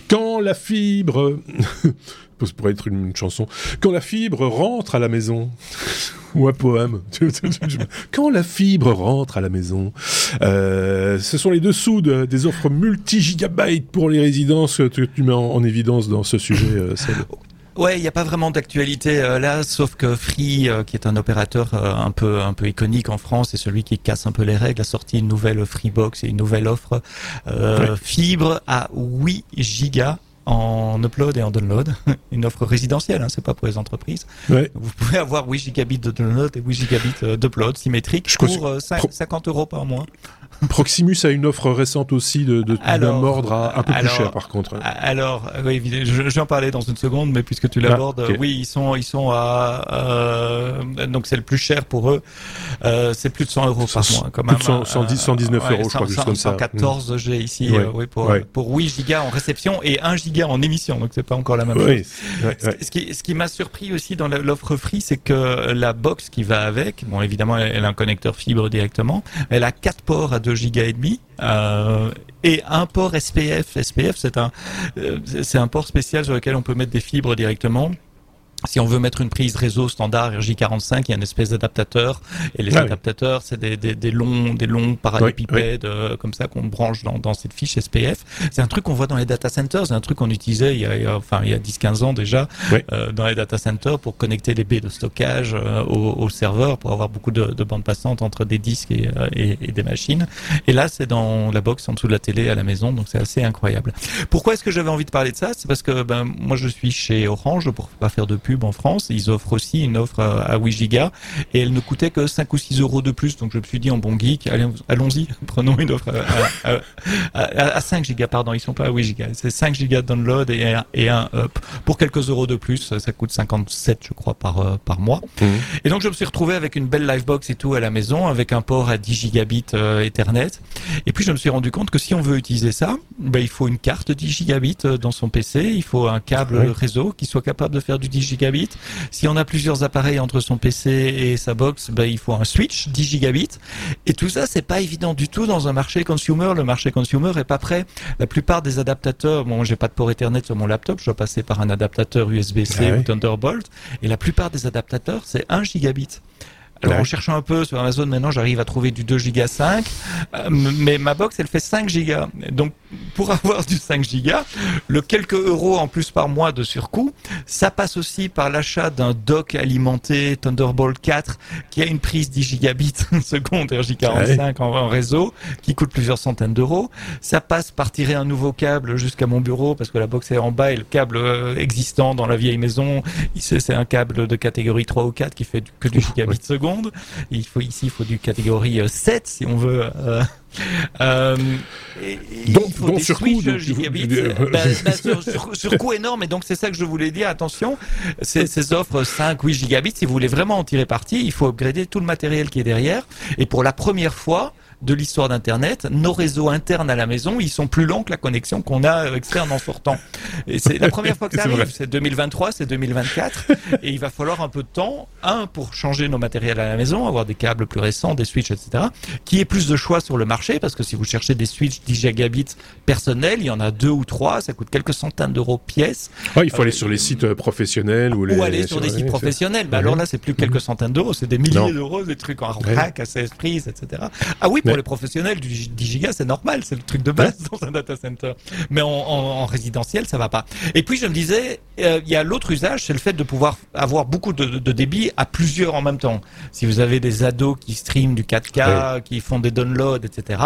Quand la fibre... <laughs> ça pourrait être une, chanson. Quand la fibre rentre à la maison. <laughs> Ou un poème. <laughs> Quand la fibre rentre à la maison. Euh, ce sont les dessous des offres multi-gigabytes pour les résidences que tu mets en, évidence dans ce sujet, euh, Ouais, il n'y a pas vraiment d'actualité euh, là, sauf que Free, euh, qui est un opérateur euh, un peu un peu iconique en France, et celui qui casse un peu les règles, a sorti une nouvelle Freebox et une nouvelle offre fibre à 8 gigas en upload et en download, <laughs> une offre résidentielle, hein, c'est pas pour les entreprises. Vous pouvez avoir 8 gigabits de download et 8 gigabits d'upload symétrique pour 50 euros par mois. Proximus a une offre récente aussi de, de d'un ordre à un peu plus cher par contre. Alors, oui, je, vais en parler dans une seconde, mais puisque tu l'abordes, ah, oui, ils sont, ils sont à, euh, donc c'est le plus cher pour eux. Euh, c'est plus de 100 euros par mois, quand même. Plus de 110, 119 euros, je crois, juste comme ça. 114 mm. j'ai ici, euh, oui, pour, pour 8 gigas en réception et 1 giga en émission, donc c'est pas encore la même chose. Ce, qui, ce qui m'a surpris aussi dans l'offre free, c'est que la box qui va avec, bon, évidemment, elle a un connecteur fibre directement, elle a 4 ports à 2 gigas et demi. Euh, et un port SPF. SPF, c'est un, euh, c'est un port spécial sur lequel on peut mettre des fibres directement. Si on veut mettre une prise réseau standard RJ45, il y a une espèce d'adaptateur. Et les ah adaptateurs, c'est des, des, des, longs, des longs parallélépipèdes euh, comme ça qu'on branche dans, dans cette fiche SPF. C'est un truc qu'on voit dans les data centers. C'est un truc qu'on utilisait il y a, enfin il y a 10-15 ans déjà euh, dans les data centers pour connecter les baies de stockage euh, au, au, serveur pour avoir beaucoup de, de bandes passantes entre des disques et, euh, et, et, des machines. Et là, c'est dans la box en dessous de la télé à la maison, donc c'est assez incroyable. Pourquoi est-ce que j'avais envie de parler de ça? C'est parce que ben moi je suis chez Orange pour pas faire de pub en France. Ils offrent aussi une offre à 8 gigas et elle ne coûtait que 5 ou 6 euros de plus. Donc je me suis dit en bon geek, allons-y, <laughs> prenons une offre à, 5 gigas, pardon, ils sont pas à 8 gigas. C'est 5 gigas de download et un, et un up. Pour quelques euros de plus, ça coûte 57 je crois par, euh, par mois. Mmh. Et donc je me suis retrouvé avec une belle Livebox et tout à la maison avec un port à 10 gigabits euh, Ethernet. Et puis je me suis rendu compte que si on veut utiliser ça, ben, il faut une carte 10 gigabits euh, dans son PC, il faut un câble réseau qui soit capable de faire du 10 gigabits si on a plusieurs appareils entre son PC et sa box, ben, il faut un switch 10 gigabits. Et tout ça, c'est pas évident du tout dans un marché consumer. Le marché consumer est pas prêt. La plupart des adaptateurs, bon, j'ai pas de port Ethernet sur mon laptop, je dois passer par un adaptateur USB-C ah ou Thunderbolt. Et la plupart des adaptateurs, c'est 1 gigabit. Alors en cherchant un peu sur Amazon, maintenant j'arrive à trouver du 2 giga 5, euh, mais ma box elle fait 5 gigas. Donc pour <laughs> avoir du 5 gigas, le quelques euros en plus par mois de surcoût, ça passe aussi par l'achat d'un dock alimenté Thunderbolt 4 qui a une prise 10 gigabits <laughs> seconde RJ45 en, réseau qui coûte plusieurs centaines d'euros. Ça passe par tirer un nouveau câble jusqu'à mon bureau parce que la box est en bas et le câble euh, existant dans la vieille maison, c'est un câble de catégorie 3 ou 4 qui fait que du gigabit seconde. Il faut ici, il faut du catégorie 7 euh, si on veut. Euh, euh, donc, donc sur coût, <laughs> sur, coût énorme. Et donc c'est ça que je voulais dire. Attention, ces, ces offres 5, 8 gigabits, si vous voulez vraiment en tirer parti, il faut upgrader tout le matériel qui est derrière. Et pour la première fois, de l'histoire d'Internet, nos réseaux internes à la maison, ils sont plus longs que la connexion qu'on a euh, externe en sortant. Et c'est la première fois que <laughs> ça arrive. C'est 2023, c'est 2024. et il va falloir un peu de temps, un, pour changer nos matériels à la maison, avoir des câbles plus récents, des switches, etc. Qui ait plus de choix sur le marché, parce que si vous cherchez des switches 10 gigabits personnels, il y en a deux ou trois, ça coûte quelques centaines d'euros pièce. il faut aller sur les sites euh, professionnels ou les... Ou aller sur, des sites professionnels. Bah, alors là, c'est plus quelques centaines d'euros, c'est des milliers d'euros, des trucs en rack, à 16 prises, etc. Ah oui, pour les professionnels, du 10 gigas, c'est normal, c'est le truc de base <laughs> dans un data center. Mais en, résidentiel, ça va pas. Et puis je me disais, euh, il y a l'autre usage, c'est le fait de pouvoir avoir beaucoup de, débit à plusieurs en même temps. Si vous avez des ados qui streament du 4K, qui font des downloads, etc.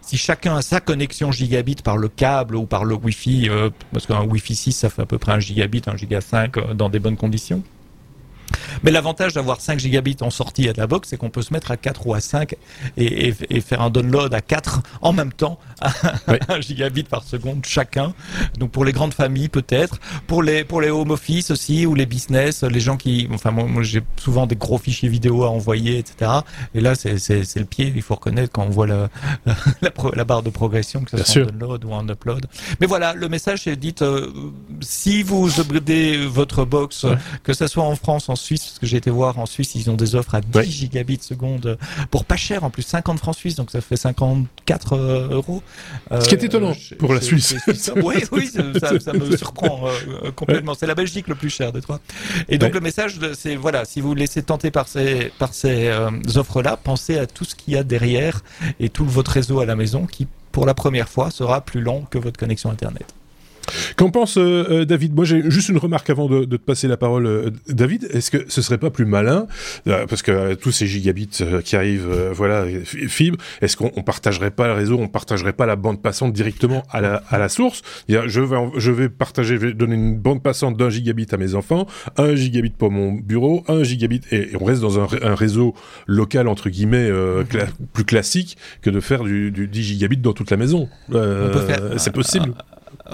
Si chacun a sa connexion gigabit par le câble ou par le Wi-Fi, euh, parce qu'un Wi-Fi 6, ça fait à peu près un gigabit, un giga 5 euh, dans des bonnes conditions. Mais l'avantage d'avoir 5 gigabits en sortie à la box, c'est qu'on peut se mettre à 4 ou à 5 et, faire un download à 4 en même temps, <laughs> à 1 gigabit par seconde chacun. Donc pour les grandes familles peut-être, pour les pour les home office aussi ou les business, les gens qui, enfin moi, j'ai souvent des gros fichiers vidéo à envoyer, etc. Et là c'est c'est le pied, il faut reconnaître quand on voit <laughs> la la, barre de progression, que ce soit en download ou en upload. Mais voilà, le message est dit euh, si vous upgradez votre box, que ce soit en France, en Suisse, parce que j'ai été voir en Suisse, ils ont des offres à 10 gigabits seconde pour pas cher, en plus 50 francs suisses, donc ça fait 54 euh, euros. Ce qui est étonnant euh, pour la Suisse. oui, <laughs> oui, ça, me surprend euh, complètement. C'est la Belgique le plus cher des trois. Et donc le message, c'est voilà, si vous vous laissez tenter par ces par ces offres-là, pensez à tout ce qu'il y a derrière et tout votre réseau à la maison qui, pour la première fois, sera plus long que votre connexion Internet. Qu'en pense David? Moi, j'ai juste une remarque avant de, de te passer la parole, David. Est-ce que ce serait pas plus malin, parce que tous ces gigabits qui arrivent, voilà, fibre, est-ce qu'on partagerait pas le réseau, on partagerait pas la bande passante directement à la, à la source? Je vais, je vais partager, je vais donner une bande passante d'un gigabit à mes enfants, un gigabit pour mon bureau, un gigabit, et, on reste dans un, un réseau local entre guillemets mhm. plus classique que de faire du, du 10 gigabits dans toute la maison. c'est possible.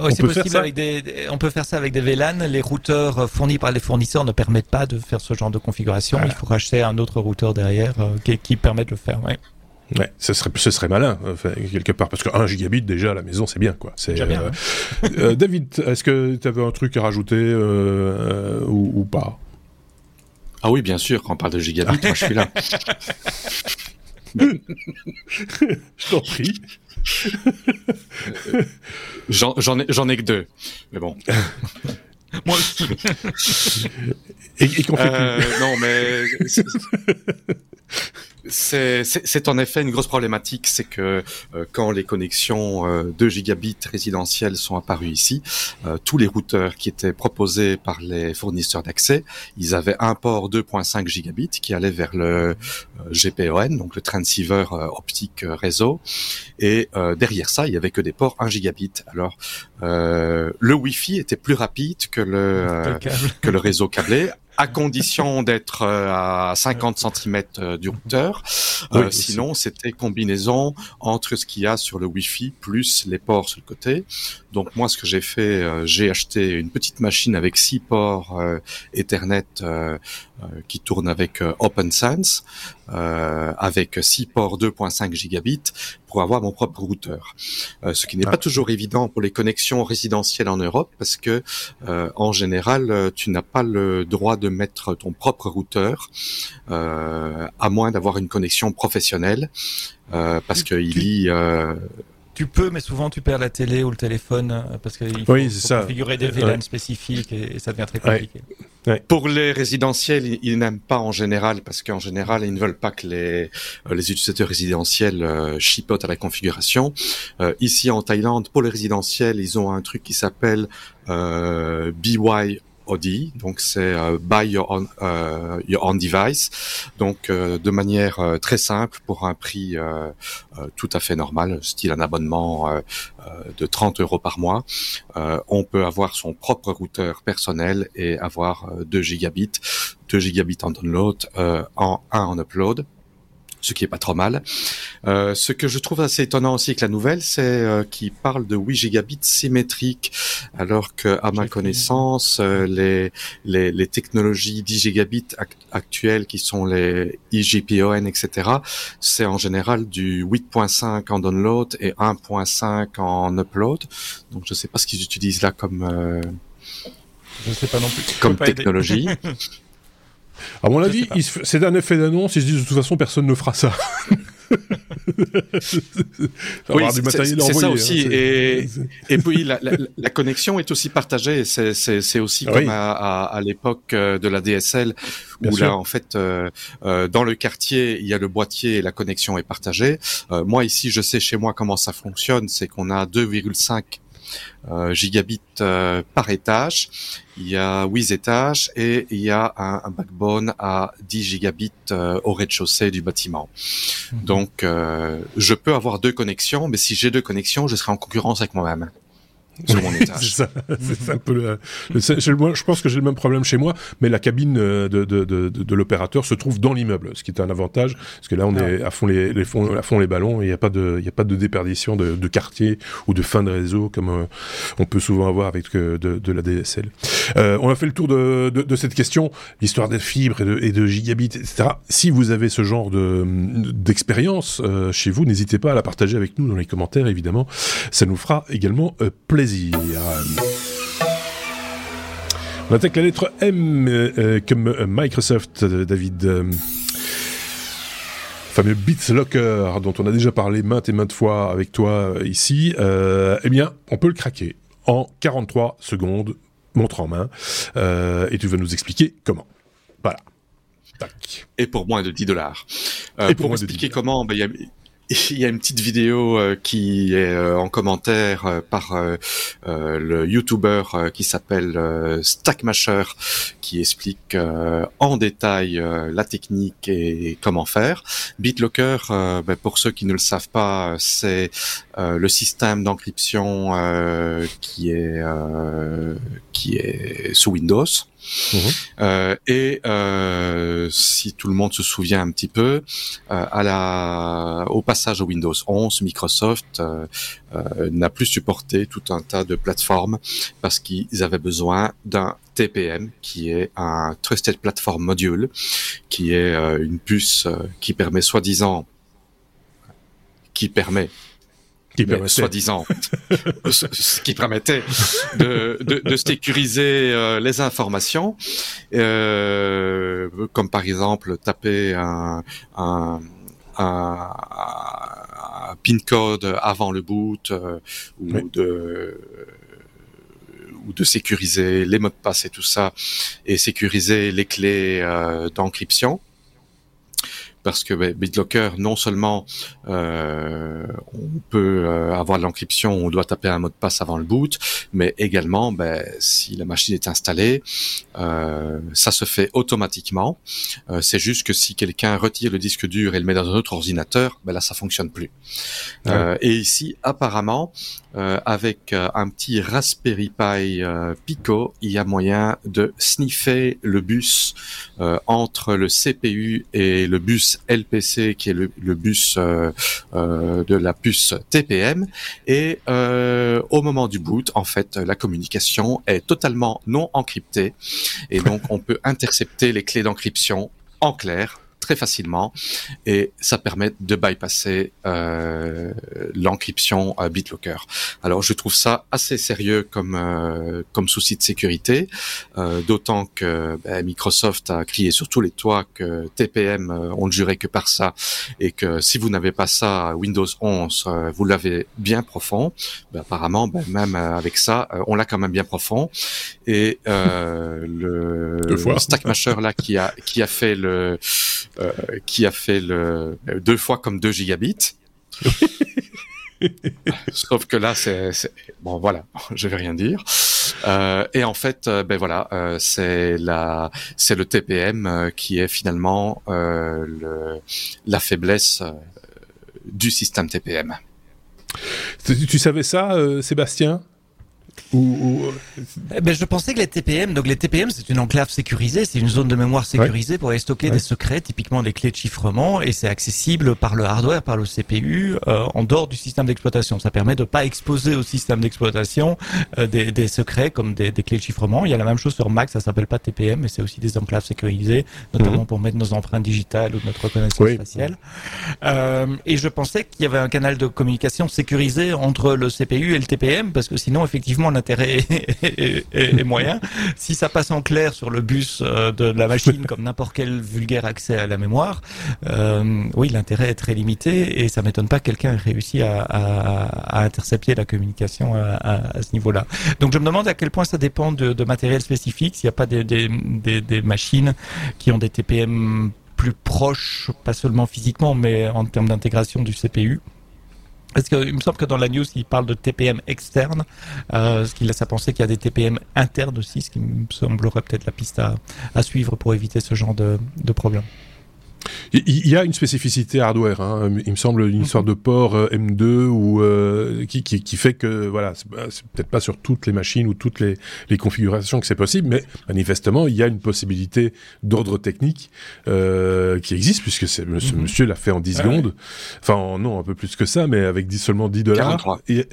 On, peut faire ça avec des, on peut faire ça avec des VLAN. Les routeurs fournis par les fournisseurs ne permettent pas de faire ce genre de configuration. Il faut racheter un autre routeur derrière euh, qui, qui, permet de le faire. Ouais. Ouais, ce serait, ce serait malin, quelque part, parce que 1 gigabit déjà à la maison, c'est bien, quoi. C'est bien. Euh, euh, David, est-ce que tu avais un truc à rajouter euh, ou, ou, pas? Ah oui, bien sûr, quand on parle de gigabit, moi je suis là. <laughs> je t'en prie. J'en ai, ai que deux, mais bon. Moi aussi. et, et qu'on fait euh, Non, mais c'est en effet une grosse problématique, c'est que euh, quand les connexions euh, 2 gigabits résidentielles sont apparues ici, euh, tous les routeurs qui étaient proposés par les fournisseurs d'accès, ils avaient un port 2.5 gigabits qui allait vers le euh, GPON, donc le transceiver optique réseau, et derrière ça, il y avait que des ports 1 gigabit. Alors le Wi-Fi était plus rapide que le que le réseau câblé à condition d'être euh, à 50 cm euh, du routeur. Euh, sinon, c'était combinaison entre ce qu'il y a sur le Wi-Fi plus les ports sur le côté. Donc moi, ce que j'ai fait, j'ai acheté une petite machine avec six ports Ethernet qui tourne avec OpenSense, avec six ports 2.5 gigabits pour avoir mon propre routeur. Euh, ce qui n'est ah. pas toujours évident pour les connexions résidentielles en Europe parce que euh, en général, euh, tu n'as pas le droit de mettre ton propre routeur à moins d'avoir une connexion professionnelle parce qu'il lit tu peux, mais souvent tu perds la télé ou le téléphone parce qu'il faut, configurer des VLAN spécifiques et, ça devient très compliqué. Pour les résidentiels, ils, n'aiment pas en général parce qu'en général, ils ne veulent pas que les, euh, les utilisateurs résidentiels euh, chipotent à la configuration. Euh, ici en Thaïlande, pour les résidentiels, ils ont un truc qui s'appelle euh, BY Donc c'est euh, buy your own, euh, your own device, donc euh, de manière très simple pour un prix tout à fait normal, style un abonnement de 30 euros par mois. on peut avoir son propre routeur personnel et avoir 2 gigabits, 2 gigabits en download, en 1 en upload ce qui est pas trop mal. Euh, ce que je trouve assez étonnant aussi avec la nouvelle, c'est euh, qu'il parle de 8 gigabits symétriques, alors que à ma connaissance, euh, les, les, les technologies 10 gigabits actuelles, qui sont les IGPON, etc., c'est en général du 8.5 en download et 1.5 en upload. Donc je sais pas ce qu'ils utilisent là comme euh, je sais pas non plus. Comme technologie. <laughs> À mon avis, c'est un effet d'annonce. Ils se disent de toute façon, personne ne fera ça. <laughs> oui, c'est ça aussi. Hein, et, <laughs> et puis la, la, la, connexion est aussi partagée. C'est aussi comme à, à, à l'époque euh, de la DSL où là en fait euh, euh, dans le quartier il y a le boîtier et la connexion est partagée. Euh, moi ici je sais chez moi comment ça fonctionne. C'est qu'on a 2,5 euh, gigabits euh, par étage. Il y a 8 étages et il y a un, backbone à 10 gigabits euh, au rez-de-chaussée du bâtiment. Mhm. Donc, je peux avoir deux connexions, mais si j'ai deux connexions, je serai en concurrence avec moi-même sur mon <laughs> étage. c'est ça, un peu le, je pense que j'ai le même problème chez moi, mais la cabine euh, de, de, de, de l'opérateur se trouve dans l'immeuble, ce qui est un avantage, parce que là on ah. est à fond les, les fonds, à fond les ballons, il n'y a pas de, il y a pas de déperdition de, de quartier ou de fin de réseau comme euh, on peut souvent avoir avec euh, de, de la DSL. Euh, on a fait le tour de, de, de cette question, l'histoire des fibres et de, et de gigabits, etc. Si vous avez ce genre de d'expérience chez vous, n'hésitez pas à la partager avec nous dans les commentaires, évidemment. Ça nous fera également plaisir. On attaque la lettre M euh, euh, comme Microsoft, euh, David. fameux BitLocker dont on a déjà parlé maintes et maintes fois avec toi ici. eh bien, on peut le craquer en 43 secondes, montre en main, et tu vas nous expliquer comment. Voilà. Et pour moins de 10 dollars. pour, pour expliquer comment, il y <laughs> il y a une petite vidéo euh, qui est euh, en commentaire euh, par le YouTuber qui s'appelle Stackmasher, qui explique en détail la technique et comment faire. BitLocker, ben, pour ceux qui ne le savent pas, c'est le système d'encryption qui est qui est sous Windows. Euh, et euh, si tout le monde se souvient un petit peu, euh, à la, au passage au Windows 11, Microsoft n'a plus supporté tout un tas de plateformes parce qu'ils avaient besoin d'un TPM, qui est un Trusted Platform Module, qui est une puce qui permet soi-disant qui permet qui soi-disant, <laughs> ce qui permettait de, de, de sécuriser euh, les informations, euh, comme par exemple taper un, un, un, un pin code avant le boot euh, ou de ou de sécuriser les mots de passe et tout ça, et sécuriser les clés euh, d'encryption parce que ben, BitLocker, non seulement euh, on peut euh, avoir l'encryption, on doit taper un mot de passe avant le boot, mais également, ben, si la machine est installée, euh, ça se fait automatiquement. c'est juste que si quelqu'un retire le disque dur et le met dans un autre ordinateur, ben là, ça fonctionne plus. et ici, apparemment, avec un petit Raspberry Pi Pico, il y a moyen de sniffer le bus entre le CPU et le bus LPC qui est le, bus euh, euh, de la puce TPM et euh, au moment du boot en fait la communication est totalement non encryptée. Et donc on peut intercepter les clés d'encryption en clair très facilement et ça permet de bypasser euh, l'encryption à BitLocker. Alors je trouve ça assez sérieux comme euh, comme souci de sécurité, euh, d'autant que ben, Microsoft a crié sur tous les toits que TPM euh, on ne jurait que par ça et que si vous n'avez pas ça Windows 11 euh, vous l'avez bien profond. Ben, apparemment ben, même avec ça on l'a quand même bien profond et le, le Stackmasher là qui a qui a fait le euh, qui a fait le deux fois comme 2 gigabits. <laughs> Sauf que là, c'est bon, voilà, je vais rien dire. Euh, et en fait, euh, ben voilà, euh, c'est la, c'est le TPM euh, qui est finalement le, la faiblesse du système TPM. Tu, tu savais ça, Sébastien? Ou, eh ben, je pensais que les TPM, donc les TPM, c'est une enclave sécurisée, c'est une zone de mémoire sécurisée pour aller stocker des secrets, typiquement des clés de chiffrement, et c'est accessible par le hardware, par le CPU, euh, en dehors du système d'exploitation. Ça permet de pas exposer au système d'exploitation euh, des, des, secrets comme des, des, clés de chiffrement. Il y a la même chose sur Mac, ça s'appelle pas TPM, mais c'est aussi des enclaves sécurisées, notamment mhm. pour mettre nos empreintes digitales ou notre reconnaissance faciale. Euh, et je pensais qu'il y avait un canal de communication sécurisé entre le CPU et le TPM, parce que sinon, effectivement, l'intérêt <laughs> est, moyen. Si ça passe en clair sur le bus euh, de la machine, comme n'importe quel vulgaire accès à la mémoire, euh, oui, l'intérêt est très limité et ça m'étonne pas que quelqu'un ait réussi à, intercepter la communication à, ce niveau-là. Donc je me demande à quel point ça dépend de, matériel spécifique, s'il n'y a pas des machines qui ont des TPM plus proches, pas seulement physiquement, mais en termes d'intégration du CPU. Parce qu'il me semble que dans la news, il parle de TPM externe, euh, ce qui laisse à penser qu'il y a des TPM internes aussi, ce qui me semblerait peut-être la piste à, à, suivre pour éviter ce genre de, de problème. Il y a une spécificité hardware, hein. il me semble une histoire de port euh, M2 ou euh, qui, qui, qui, fait que voilà, c'est peut-être pas sur toutes les machines ou toutes les, les configurations que c'est possible, mais manifestement il y a une possibilité d'ordre technique euh, qui existe puisque ce mhm. monsieur l'a fait en 10 ah secondes, enfin non un peu plus que ça, mais avec 10, seulement 10 dollars, 43. Et,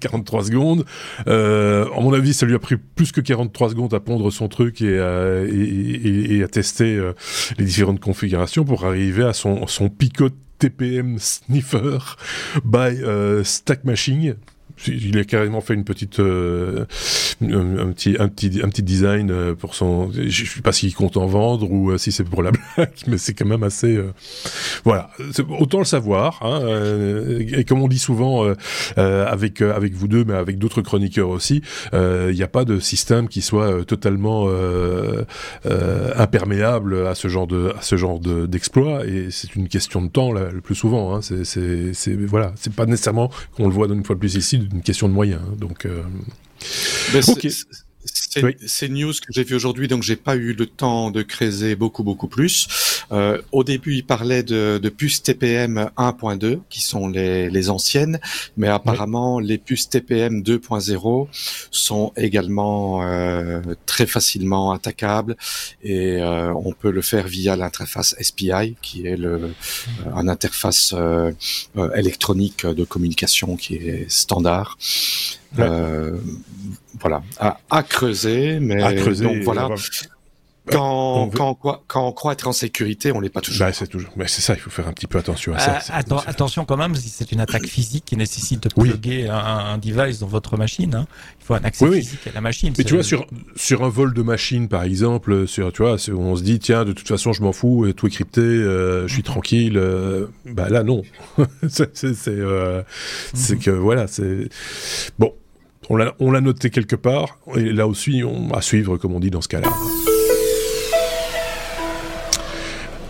43 <laughs> secondes. Euh, à mon avis, ça lui a pris plus que 43 secondes à pondre son truc et, à, et, et, et à tester euh, les différentes configurations configuration pour arriver à son, son Pico TPM Sniffer by euh, Stack Machine. Il a carrément fait une petite, euh, un, petit, un petit, un petit design euh, pour son. Je sais pas s'il compte en vendre ou si c'est pour la <laughs> blague, mais c'est quand même assez. voilà, autant le savoir. Hein, et comme on dit souvent avec avec vous deux, mais avec d'autres chroniqueurs aussi, il n'y a pas de système qui soit totalement imperméable à ce genre de à ce genre d'exploit. et c'est une question de temps là, le plus souvent. Hein, c'est voilà, c'est pas nécessairement qu'on le voit une fois de plus ici, une question de moyens. Hein, donc c'est news que j'ai vu aujourd'hui, donc j'ai pas eu le temps de creuser beaucoup beaucoup plus. Euh, au début, il parlait de, de puces TPM 1.2, qui sont les, les, anciennes, mais apparemment les puces TPM 2.0 sont également euh, très facilement attaquables et euh, on peut le faire via l'interface SPI, qui est le, euh, un interface euh, électronique de communication qui est standard. Euh, voilà, à, à, creuser, mais à creuser, donc voilà. Quand, quand, quand, on croit être en sécurité, on l'est pas toujours. Bah, c'est toujours. Mais c'est ça, il faut faire un petit peu attention à ça. Euh, attention quand même, si c'est une attaque physique qui nécessite de plugger un, un, device dans votre machine, hein, il faut un accès physique à la machine. Mais tu vois, sur, sur un vol de machine, par exemple, sur, tu vois, on se dit, tiens, de toute façon, je m'en fous, tout est crypté, euh, je suis mhm. tranquille. Euh, bah là, non. <laughs> c'est, euh, mhm. que voilà, c'est bon. On l'a, noté quelque part, et là aussi, à suivre, comme on dit dans ce cas-là.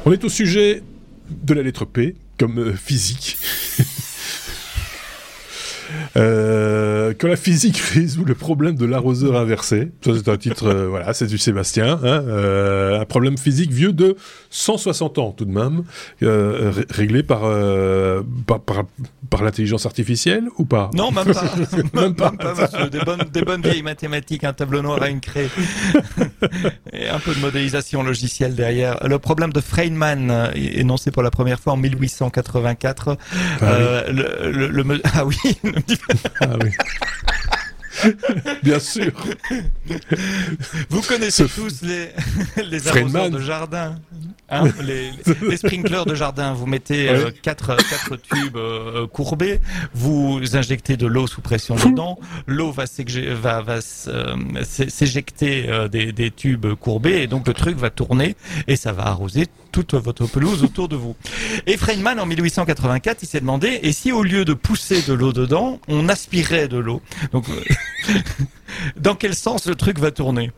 On est au sujet de la lettre P, comme euh, physique. <laughs> Euh, que la physique <laughs> résout le problème de l'arroseur inversé. Ça, c'est un titre, euh, voilà, c'est du Sébastien. Hein, euh, un problème physique vieux de 160 ans, tout de même, euh, réglé par, par, par, par l'intelligence artificielle ou pas? Non, <laughs> même pas. même, pas, monsieur. Des bonnes, des bonnes vieilles mathématiques, un tableau noir à une craie. <laughs> Et un peu de modélisation logicielle derrière. Le problème de Feynman, énoncé pour la première fois en 1884. Ah, oui. Le, le, le, ah oui, ah oui. <laughs> Bien sûr. Vous connaissez tous les, <laughs> les arroseurs de jardin, hein, les, les, sprinklers de jardin. Vous mettez euh, quatre, quatre tubes euh, courbés, vous injectez de l'eau sous pression dedans, l'eau va s'éjecter va, va, euh, des, des tubes courbés et donc le truc va tourner et ça va arroser toute votre pelouse autour de vous. Et Feynman, en 1884, il s'est demandé, et si au lieu de pousser de l'eau dedans, on aspirait de l'eau? Donc, <laughs> dans quel sens le truc va tourner?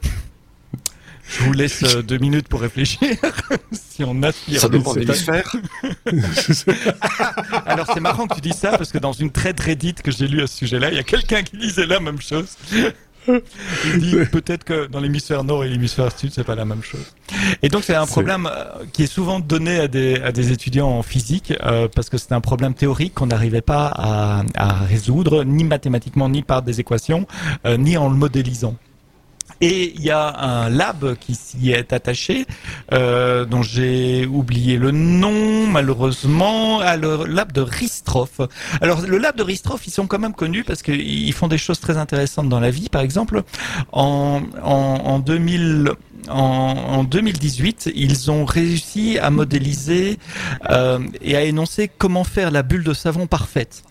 Je vous laisse euh, deux minutes pour réfléchir. <laughs> si on aspire. Ça dépend des l'hémisphère. <laughs> Alors c'est marrant que tu dis ça parce que dans une très Reddit que j'ai lu à ce sujet-là, il y a quelqu'un qui disait la même chose. Il dit peut-être que dans l'hémisphère nord et l'hémisphère sud, c'est pas la même chose. Et donc c'est un problème euh, qui est souvent donné à des, à des étudiants en physique euh, parce que c'est un problème théorique qu'on n'arrivait pas à, à, résoudre ni mathématiquement, ni par des équations, euh, ni en le modélisant. Et il y a un lab qui s'y est attaché, euh, dont j'ai oublié le nom malheureusement, à le lab de Ristroff. Alors le lab de Ristroff, ils sont quand même connus parce qu'ils font des choses très intéressantes dans la vie. Par exemple, en, en, en 2000 en, en, 2018, ils ont réussi à modéliser euh, et à énoncer comment faire la bulle de savon parfaite.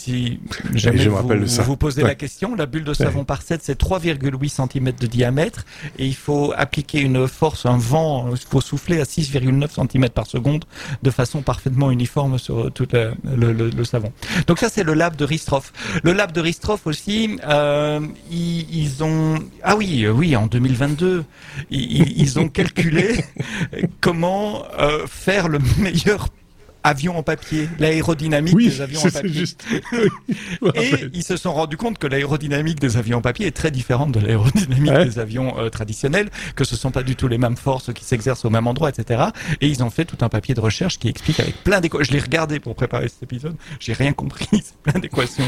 Si jamais vous, vous posez la question, la bulle de savon par 7, c'est 3,8 cm de diamètre et il faut appliquer une force, un vent, il faut souffler à 6,9 cm par seconde de façon parfaitement uniforme sur tout le, le, le, savon. Donc ça, c'est le lab de Ristroff. Le lab de Ristroff aussi, euh, ils, ils, ont... Ah oui, oui, en 2022, ils, ils ont calculé <laughs> comment euh, faire le meilleur avions en papier, l'aérodynamique des avions en papier. Juste. <laughs> et ils se sont rendus compte que l'aérodynamique des avions en papier est très différente de l'aérodynamique des avions euh, traditionnels, que ce sont pas du tout les mêmes forces qui s'exercent au même endroit, etc. Et ils ont fait tout un papier de recherche qui explique avec plein d'équations. Je l'ai regardé pour préparer cet épisode, j'ai rien compris, <laughs> c'est plein d'équations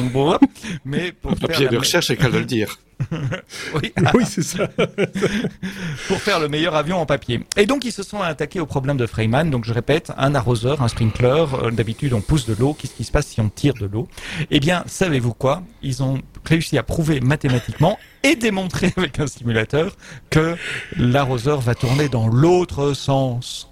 mais pour papier de recherche, c'est qu'à le dire. <laughs> <laughs> oui, oui c'est ça. <laughs> pour faire le meilleur avion en papier. Et donc ils se sont attaqués au problème de Freeman. Donc je répète, un arroseur, un sprinkler. Euh, d'habitude on pousse de l'eau. Qu'est-ce qui se passe si on tire de l'eau? Eh bien, savez-vous quoi? Ils ont réussi à prouver mathématiquement et démontrer avec un simulateur que l'arroseur va tourner dans l'autre sens.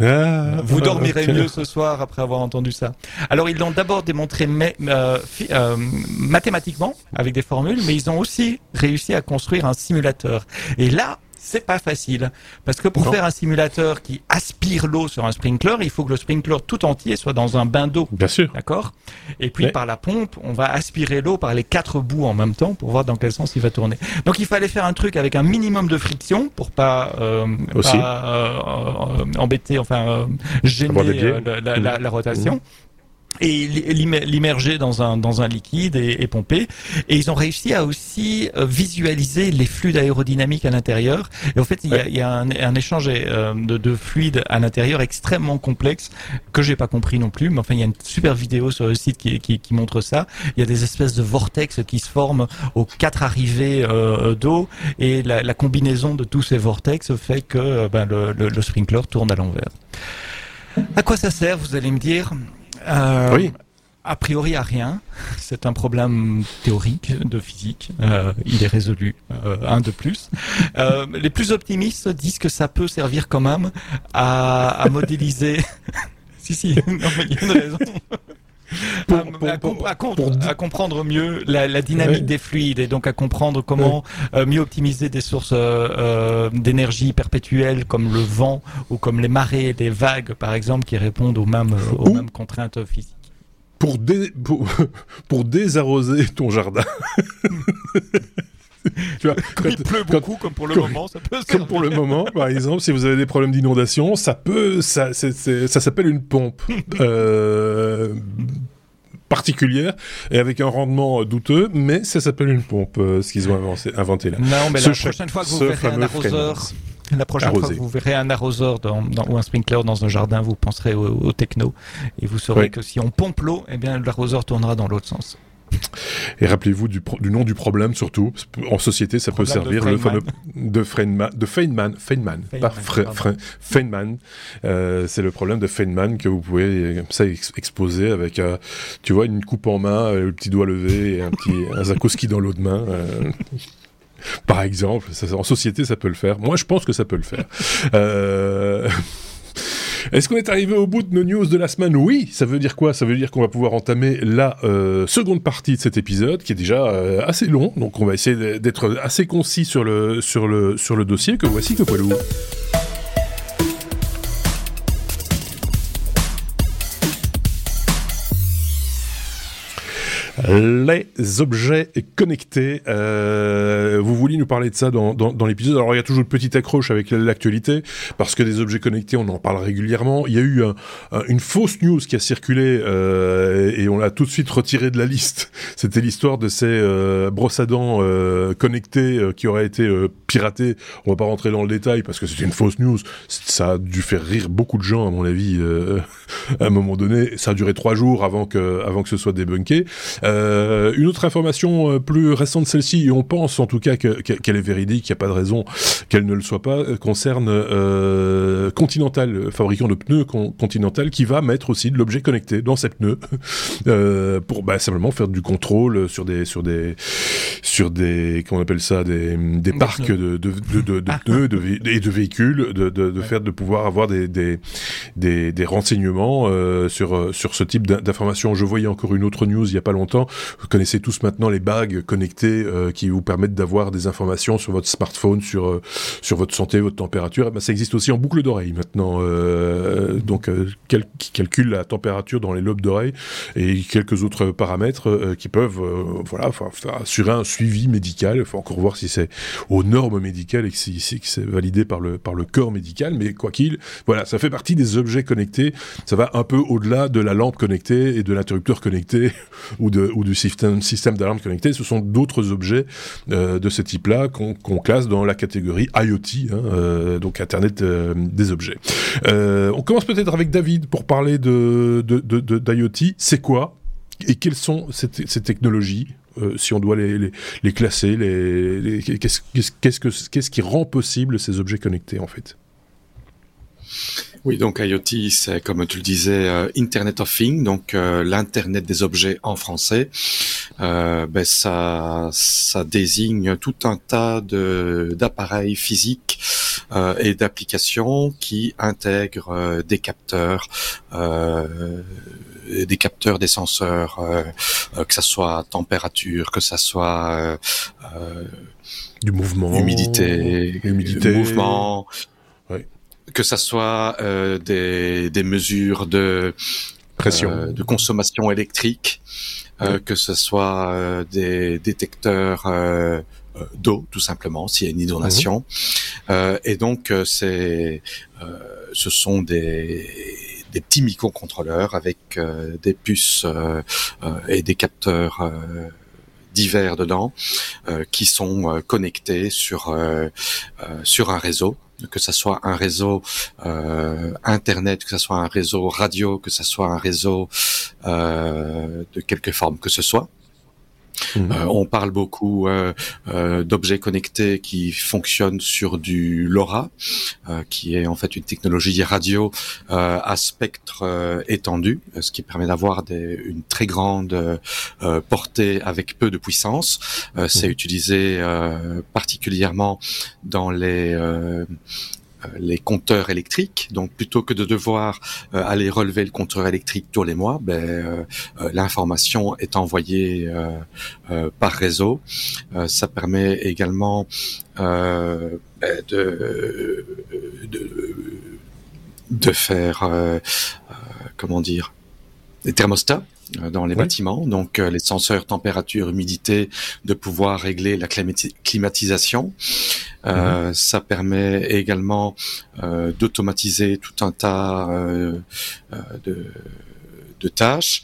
Ah, Vous dormirez mieux ce soir après avoir entendu ça. Alors ils l'ont d'abord démontré euh, euh, mathématiquement avec des formules, mais ils ont aussi réussi à construire un simulateur. Et là, c'est pas facile. Parce que pour faire un simulateur qui aspire l'eau sur un sprinkler, il faut que le sprinkler tout entier soit dans un bain d'eau. Bien sûr. D'accord? Et puis par la pompe, on va aspirer l'eau par les quatre bouts en même temps pour voir dans quel sens il va tourner. Donc il fallait faire un truc avec un minimum de friction pour pas, euh, Aussi. pas euh, euh, embêter, enfin euh, gêner la, la- la rotation. Et l'im- l'immerger dans un dans un liquide et, et pomper. Et ils ont réussi à aussi euh, visualiser les flux d'aérodynamique à l'intérieur. Et en fait, il y a, il y a un, un échange euh, de, de fluides à l'intérieur extrêmement complexe que j'ai pas compris non plus. Mais enfin, il y a une super vidéo sur le site qui, qui, qui montre ça. Il y a des espèces de vortex qui se forment aux quatre arrivées euh, d'eau et la, la combinaison de tous ces vortex fait que euh, ben, le, le, le sprinkler tourne à l'envers. À quoi ça sert, vous allez me dire? Euh, Oui. A priori à rien. C'est un problème théorique de physique. Euh, il est résolu. Euh, un de plus. Euh, les plus optimistes disent que ça peut servir quand même à, à modéliser. <laughs> si si. Non mais il y a une raison. Pour- à, pour- à com- à com- pour- à comprendre mieux la, la dynamique Ouais. des fluides et donc à comprendre comment euh, mieux optimiser des sources euh, euh, d'énergie perpétuelles comme le vent ou comme les marées, les vagues par exemple qui répondent aux mêmes, aux Ou- mêmes contraintes physiques. Pour, dé- pour, <laughs> pour désarroser ton jardin. <laughs> <laughs> tu vois, Quand il pleut quand- beaucoup, comme pour le quand- moment, ça peut Comme pour le moment, par exemple, si vous avez des problèmes d'inondation, ça peut, ça, c'est- c'est- ça s'appelle une pompe <laughs> euh, particulière et avec un rendement douteux, mais ça s'appelle une pompe, euh, ce qu'ils ont inventé là. Non, mais Ce la cha- prochaine fois que vous verrez un arroseur, Friends. la prochaine fois Arrosé. que vous verrez un arroseur dans, dans- ou un sprinkler dans un jardin, vous penserez au, au techno et vous saurez Oui. que si on pompe l'eau, eh bien l'arroseur tournera dans l'autre sens. Et rappelez-vous du, nom du problème surtout. En société, ça peut Problème de servir le fameux de Feynman, de Feynman, Feynman, pas. Euh, c'est le problème de Feynman que vous pouvez comme ça ex- exposer avec, euh, tu vois, une coupe en main, euh, le petit doigt levé et un petit <laughs> un Zakowski dans l'autre main. euh. <laughs> Par exemple, ça- en société, ça peut le faire. Moi, je pense que ça peut le faire. Euh, Est-ce qu'on est arrivé au bout de nos news de la semaine? Oui, ça veut dire quoi? Ça veut dire qu'on va pouvoir entamer la euh, seconde partie de cet épisode, qui est déjà euh, assez long. Donc, on va essayer d'être assez concis sur le sur le sur le dossier. Que voici que poilou. Les objets connectés. Euh, vous vouliez nous parler de ça dans, dans, dans l'épisode. Alors il y a toujours une petite accroche avec l'actualité parce que des objets connectés, on en parle régulièrement. Il y a eu un- un- une fausse news qui a circulé euh, et on l'a tout de suite retiré de la liste. C'était l'histoire de ces euh, brosses à dents euh, connectées euh, qui auraient été euh, piratées. On va pas rentrer dans le détail parce que c'était une fausse news. Ça a dû faire rire beaucoup de gens à mon avis. <laughs> à un moment donné, ça a duré trois jours avant que avant que ce soit débunké. Une autre information euh, plus récente, celle-ci, et on pense en tout cas que- que- qu'elle est véridique, il n'y a pas de raison qu'elle ne le soit pas, euh, concerne euh, Continental, fabricant de pneus con- Continental, qui va mettre aussi de l'objet connecté dans ses pneus <laughs> euh, pour bah, simplement faire du contrôle sur des sur des sur des comment on appelle ça des, des parcs de, de, de, de, de Ah. pneus de et de véhicules, de, de, Ouais. faire de pouvoir avoir des des, des, des renseignements euh, sur euh, sur ce type d'in- d'informations. Je voyais encore une autre news il y a pas longtemps. Vous connaissez tous maintenant les bagues connectées euh, qui vous permettent d'avoir des informations sur votre smartphone, sur euh, sur votre santé, votre température. Eh ben, ça existe aussi en boucle d'oreille maintenant. Euh, donc qui calcule la température dans les lobes d'oreille et quelques autres paramètres qui peuvent voilà assurer un suivi médical. Il faut encore voir si c'est aux normes médicales et que, si, si- c'est validé par le par le corps médical. Mais quoi qu'il, voilà, ça fait partie des objets connectés. Ça va un peu au-delà de la lampe connectée et de l'interrupteur connecté <laughs> ou de ou du système d'alarme connecté. Ce sont d'autres objets euh, de ce type-là qu'on classe dans la catégorie IoT, hein, euh, donc Internet euh, des objets. On commence peut-être avec David pour parler de de- de- de- d'IoT. C'est quoi et quelles sont ces, te- ces technologies si on doit les, classer, qu'est-ce qui rend possible ces objets connectés en fait? Oui, donc IoT, c'est comme tu le disais, euh, Internet of Things, donc euh, l'internet des objets en français. Euh, ben ça, ça désigne tout un tas de d'appareils physiques et d'applications qui intègrent des capteurs, des capteurs, des senseurs, que ça soit température, que ça soit du mouvement, humidité, humidité, mouvement, que ça soit des, des mesures de pression, de consommation électrique. Euh, que ce soit euh, des détecteurs euh, d'eau, tout simplement, s'il y a une inondation. Mhm. et donc, c'est, ce sont des des petits microcontrôleurs avec des puces et des capteurs divers dedans qui sont connectés sur sur un réseau que ce soit un réseau euh, internet, que ce soit un réseau radio, que ce soit un réseau euh, de quelque forme que ce soit. Mhm. Euh, on parle beaucoup euh, euh, d'objets connectés qui fonctionnent sur du LoRa, qui est en fait une technologie radio à spectre étendu, ce qui permet d'avoir une très grande portée avec peu de puissance. C'est mhm. utilisé particulièrement dans les les compteurs électriques. Donc plutôt que de devoir euh, aller relever le compteur électrique tous les mois, ben, euh, l'information est envoyée par réseau. ça permet également ben, de, de, de faire comment dire des thermostats euh, dans les bâtiments, donc euh, les senseurs température, humidité, de pouvoir régler la climatisation. Euh, mhm. Ça permet également d'automatiser tout un tas de, de, tâches.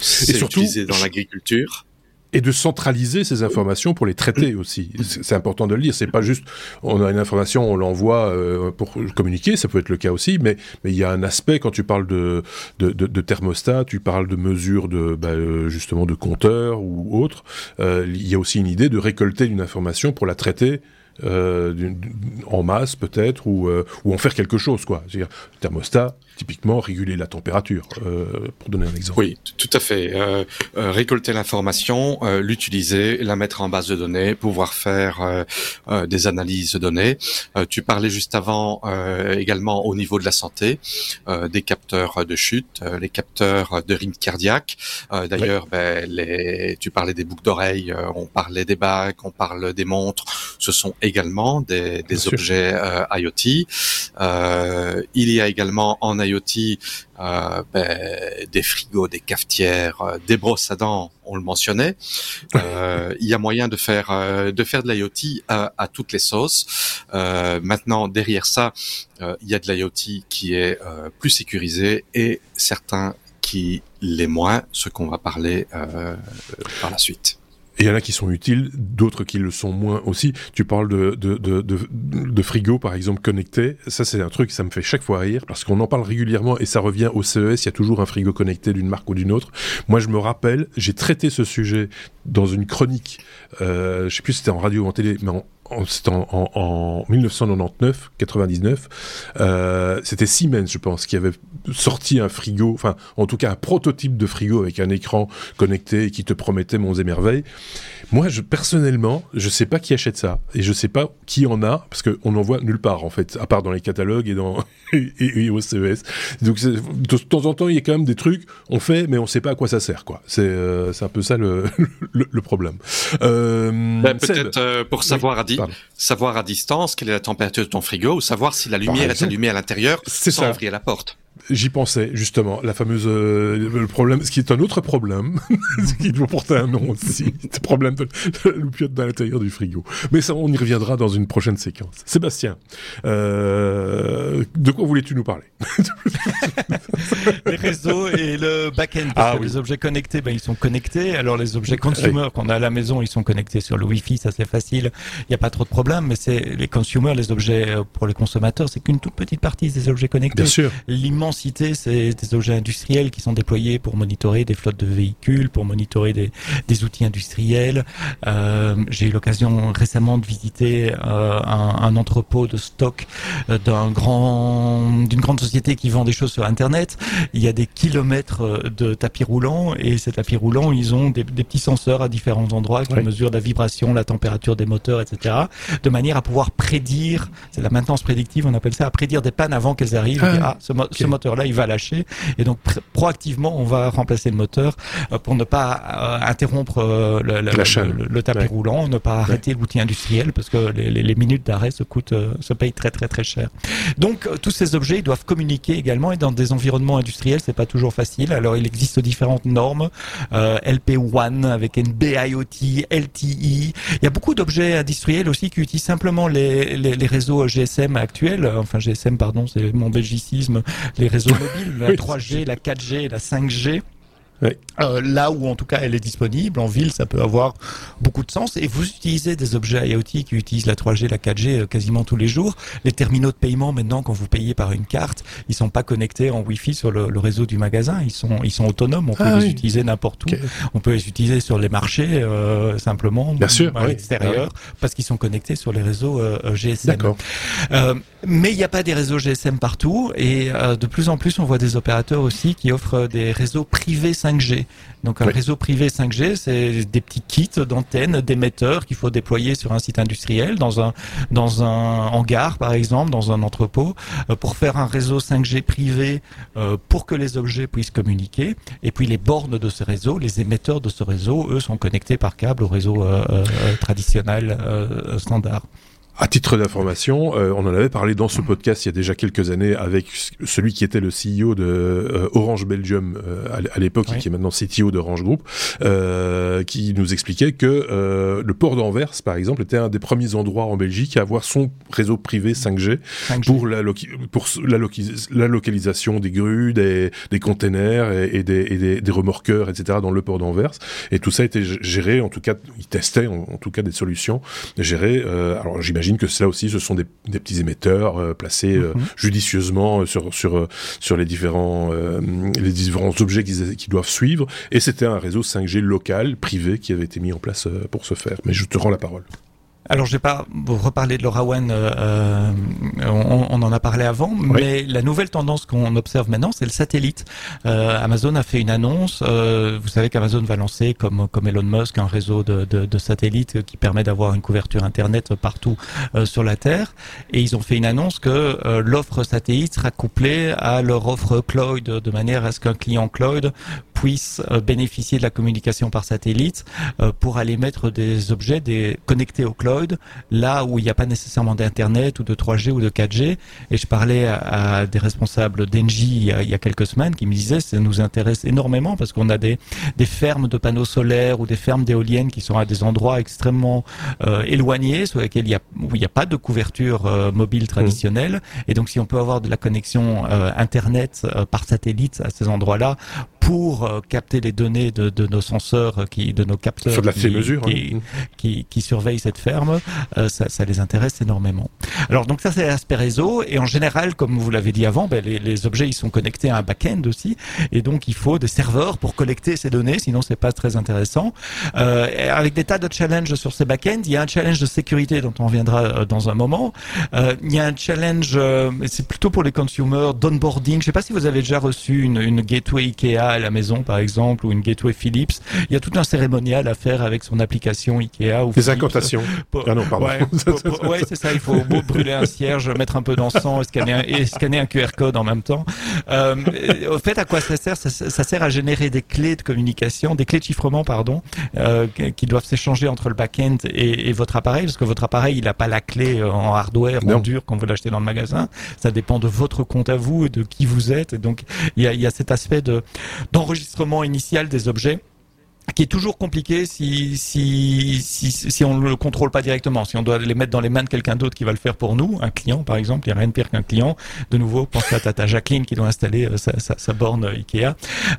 c'est utilisé dans l'agriculture et de centraliser ces informations pour les traiter aussi. C'est important de le dire. C'est pas juste on a une information, on l'envoie euh, pour communiquer. Ça peut être le cas aussi, mais mais il y a un aspect quand tu parles de de, de, thermostat, tu parles de mesures de bah, euh, justement de compteurs ou autres. Euh, il y a aussi une idée de récolter une information pour la traiter euh, en masse peut-être ou, euh, ou en faire quelque chose quoi. C'est-à-dire thermostat, typiquement réguler la température, euh, pour donner un exemple. Oui, tout à fait. Récolter l'information, l'utiliser, la mettre en base de données, pouvoir faire des analyses de données. tu parlais juste avant également au niveau de la santé, des capteurs de chute, les capteurs de rythme cardiaque. D'ailleurs, ben, les, tu parlais des boucles d'oreilles, on parlait des bagues, on parle des montres. Ce sont également des, des objets IoT. il y a également en IoT euh, ben, des frigos, des cafetières, euh, des brosses à dents, on le mentionnait. Euh, il y a moyen de faire de faire de l'IoT à, à, toutes les sauces. maintenant, derrière ça, il y a de l'IoT qui est plus sécurisé et certains qui l'est moins, ce qu'on va parler par la suite. Il y en a qui sont utiles, d'autres qui le sont moins aussi. Tu parles de, de, de, de, frigo, par exemple, connecté. Ça, c'est un truc, ça me fait chaque fois rire, parce qu'on en parle régulièrement et ça revient au CES. Il y a toujours un frigo connecté d'une marque ou d'une autre. Moi, je me rappelle, j'ai traité ce sujet dans une chronique, euh, je sais plus si c'était en radio ou en télé, mais en, c'était en, en, 1999, 99. Euh, c'était Siemens, je pense, qui avait sorti un frigo, enfin, en tout cas un prototype de frigo avec un écran connecté et qui te promettait monts et merveilles. Moi, je, personnellement, je sais pas qui achète ça et je sais pas qui en a parce qu'on n'en voit nulle part en fait, à part dans les catalogues et dans <laughs> et, au CES. Donc de temps en temps, il y a quand même des trucs on fait, mais on sait pas à quoi ça sert quoi. C'est euh, c'est un peu ça le <laughs> le, problème. Euh, ben, Peut-être euh, pour savoir à, savoir à distance quelle est la température de ton frigo ou savoir si la lumière est allumée à l'intérieur sans ouvrir la porte. J'y pensais justement, la fameuse euh, le problème, ce qui est un autre problème, <laughs> ce qui doit porter un nom aussi, <laughs> le problème de la loupiote dans l'intérieur du frigo. Mais ça, on y reviendra dans une prochaine séquence. Sébastien, euh, de quoi voulais-tu nous parler? <laughs> Les réseaux et le back-end. Parce ah que les objets connectés, ben, ils sont connectés. Alors les objets consumer qu'on a à la maison, ils sont connectés sur le Wi-Fi, ça c'est facile. Il n'y a pas trop de problème. Mais c'est les consumers, les objets euh, pour les consommateurs, c'est qu'une toute petite partie des objets connectés. Bien sûr. L'immense c'est des objets industriels qui sont déployés pour monitorer des flottes de véhicules, pour monitorer des, des outils industriels. Euh, J'ai eu l'occasion récemment de visiter euh, un, un, entrepôt de stock euh, d'un grand, d'une grande société qui vend des choses sur Internet. il y a des kilomètres de tapis roulants et ces tapis roulants, ils ont des, petits senseurs à différents endroits qui mesurent la vibration, la température des moteurs, etc. De manière à pouvoir prédire, c'est la maintenance prédictive, on appelle ça, à prédire des pannes avant qu'elles arrivent. Ah, ah ce, moteur-là, il va lâcher et donc proactivement, on va remplacer le moteur euh, pour ne pas euh, interrompre euh, le, le, tapis roulant, ne pas arrêter l'outil industriel parce que les, les, minutes d'arrêt se coûtent, se payent très très très cher. Donc tous ces objets, ils doivent communiquer également et dans des environnements industriels, c'est pas toujours facile. Alors il existe différentes normes, euh, LP1 avec NB-IoT, LTE. Il y a beaucoup d'objets industriels aussi qui utilisent simplement les, les, les, réseaux GSM actuels. Enfin GSM, pardon, c'est mon belgicisme. Les réseaux mobiles, la 3G, la 4G, la 5G. Euh, là où en tout cas elle est disponible, en ville ça peut avoir beaucoup de sens. Et vous utilisez des objets IoT qui utilisent la 3G, la 4G euh, quasiment tous les jours. Les terminaux de paiement maintenant, quand vous payez par une carte, ils sont pas connectés en Wi-Fi sur le, réseau du magasin. Ils sont ils sont autonomes. On peut ah les utiliser n'importe où. On peut les utiliser sur les marchés euh, simplement, Bien sûr, à l'extérieur, parce qu'ils sont connectés sur les réseaux GSM. D'accord. mais il n'y a pas des réseaux GSM partout et de plus en plus on voit des opérateurs aussi qui offrent des réseaux privés 5G. Donc un réseau privé 5G, c'est des petits kits d'antennes, d'émetteurs qu'il faut déployer sur un site industriel, dans un dans un hangar par exemple, dans un entrepôt, euh, pour faire un réseau 5G privé euh, pour que les objets puissent communiquer. Et puis les bornes de ce réseau, les émetteurs de ce réseau, eux, sont connectés par câble au réseau euh, traditionnel standard. À titre d'information, euh, on en avait parlé dans ce podcast il y a déjà quelques années avec celui qui était le CEO de euh, Orange Belgium euh, à l'époque et qui est maintenant CTO d'Orange Group, qui nous expliquait que le port d'Anvers, par exemple, était un des premiers endroits en Belgique à avoir son réseau privé 5G, pour la pour la, la, localisation des grues, des, des containers et, des, et des, des, remorqueurs, etc. dans le port d'Anvers. Et tout ça était géré, en tout cas, ils testaient en, en tout cas des solutions gérées. alors j'imagine que cela aussi, ce sont des, petits émetteurs euh, placés euh, mhm. judicieusement euh, sur sur sur les différents les différents objets qu'ils doivent suivre. Et c'était un réseau 5G local, privé, qui avait été mis en place pour ce faire. Mais je te rends la parole. Alors, je vais pas vous reparler de LoRaWAN, euh, euh, on, on, en a parlé avant, mais la nouvelle tendance qu'on observe maintenant, c'est le satellite. Euh, Amazon a fait une annonce. Euh, vous savez qu'Amazon va lancer, comme, comme Elon Musk, un réseau de, de, de satellites qui permet d'avoir une couverture Internet partout euh, sur la Terre. Et ils ont fait une annonce que l'offre satellite sera couplée à leur offre cloud, de manière à ce qu'un client cloud puisse bénéficier de la communication par satellite pour aller mettre des objets des, connectés au cloud là où il n'y a pas nécessairement d'internet ou de 3G ou de 4G. Et je parlais à, des responsables d'Engie il, y a quelques semaines qui me disaient ça nous intéresse énormément parce qu'on a des, des fermes de panneaux solaires ou des fermes d'éoliennes qui sont à des endroits extrêmement euh, éloignés sur lesquels il y a, où il n'y a pas de couverture euh, mobile traditionnelle. Et donc si on peut avoir de la connexion euh, internet par satellite à ces endroits-là pour euh, capter les données de, de, nos senseurs, qui, de nos capteurs de la qui, mesure, qui, hein. qui, qui, surveillent cette ferme, euh, ça, ça, les intéresse énormément. Alors donc ça c'est l'aspect réseau et en général, comme vous l'avez dit avant, ben, les, les, objets ils sont connectés à un back-end aussi et donc il faut des serveurs pour collecter ces données, sinon c'est pas très intéressant. Euh, avec des tas de challenges sur ces back-ends, il y a un challenge de sécurité dont on reviendra euh, dans un moment. Euh, il y a un challenge, c'est plutôt pour les consumers d'onboarding. Je sais pas si vous avez déjà reçu une, une gateway Ikea la maison, par exemple, ou une gateway Philips. Il y a tout un cérémonial à faire avec son application Ikea. Ou Les incantations. ah non, pardon. Ouais, c'est ça. Il faut brûler un cierge, mettre un peu d'encens et scanner un, et scanner un QR code en même temps. Euh, au fait, à quoi ça sert? Ça, sert à générer des clés de communication, des clés de chiffrement, pardon, euh, qui doivent s'échanger entre le back-end et, et, votre appareil, parce que votre appareil, il n'a pas la clé euh, en hardware, en dur, quand vous l'achetez dans le magasin. Ça dépend de votre compte à vous et de qui vous êtes. Et donc, il y a, il y a cet aspect de d'enregistrement initial des objets qui est toujours compliqué si, si, si, si on ne le contrôle pas directement. Si on doit les mettre dans les mains de quelqu'un d'autre qui va le faire pour nous, un client par exemple, il n'y a rien de pire qu'un client. De nouveau, pense à ta Jacqueline qui doit installer euh, sa, sa, sa borne Ikea.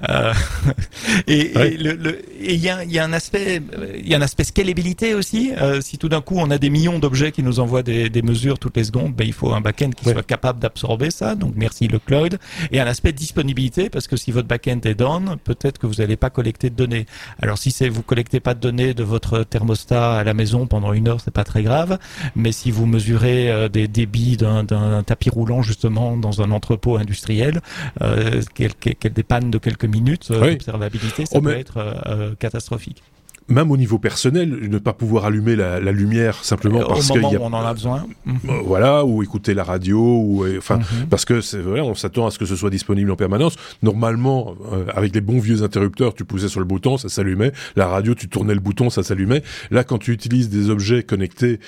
Euh, <laughs> et il le, le, y, a, y a un aspect, il y a un aspect scalabilité aussi. Euh, si tout d'un coup on a des millions d'objets qui nous envoient des, des mesures toutes les secondes, ben, il faut un back-end qui soit capable d'absorber ça. Donc merci le cloud. Et un aspect disponibilité parce que si votre back-end est down, peut-être que vous n'allez pas collecter de données. Alors si c'est vous collectez pas de données de votre thermostat à la maison pendant une heure, c'est pas très grave. Mais si vous mesurez euh, des débits d'un tapis roulant justement dans un entrepôt industriel, euh, quelle, des pannes de quelques minutes d'observabilité, ça oh, peut être catastrophique même au niveau personnel, ne pas pouvoir allumer la, lumière simplement euh, parce qu'il y a, on en a besoin. Euh, voilà, ou écouter la radio, ou euh, enfin mhm. parce que c'est vrai, on s'attend à ce que ce soit disponible en permanence. Normalement, avec les bons vieux interrupteurs, tu poussais sur le bouton, ça s'allumait. La radio, tu tournais le bouton, ça s'allumait. Là, quand tu utilises des objets connectés,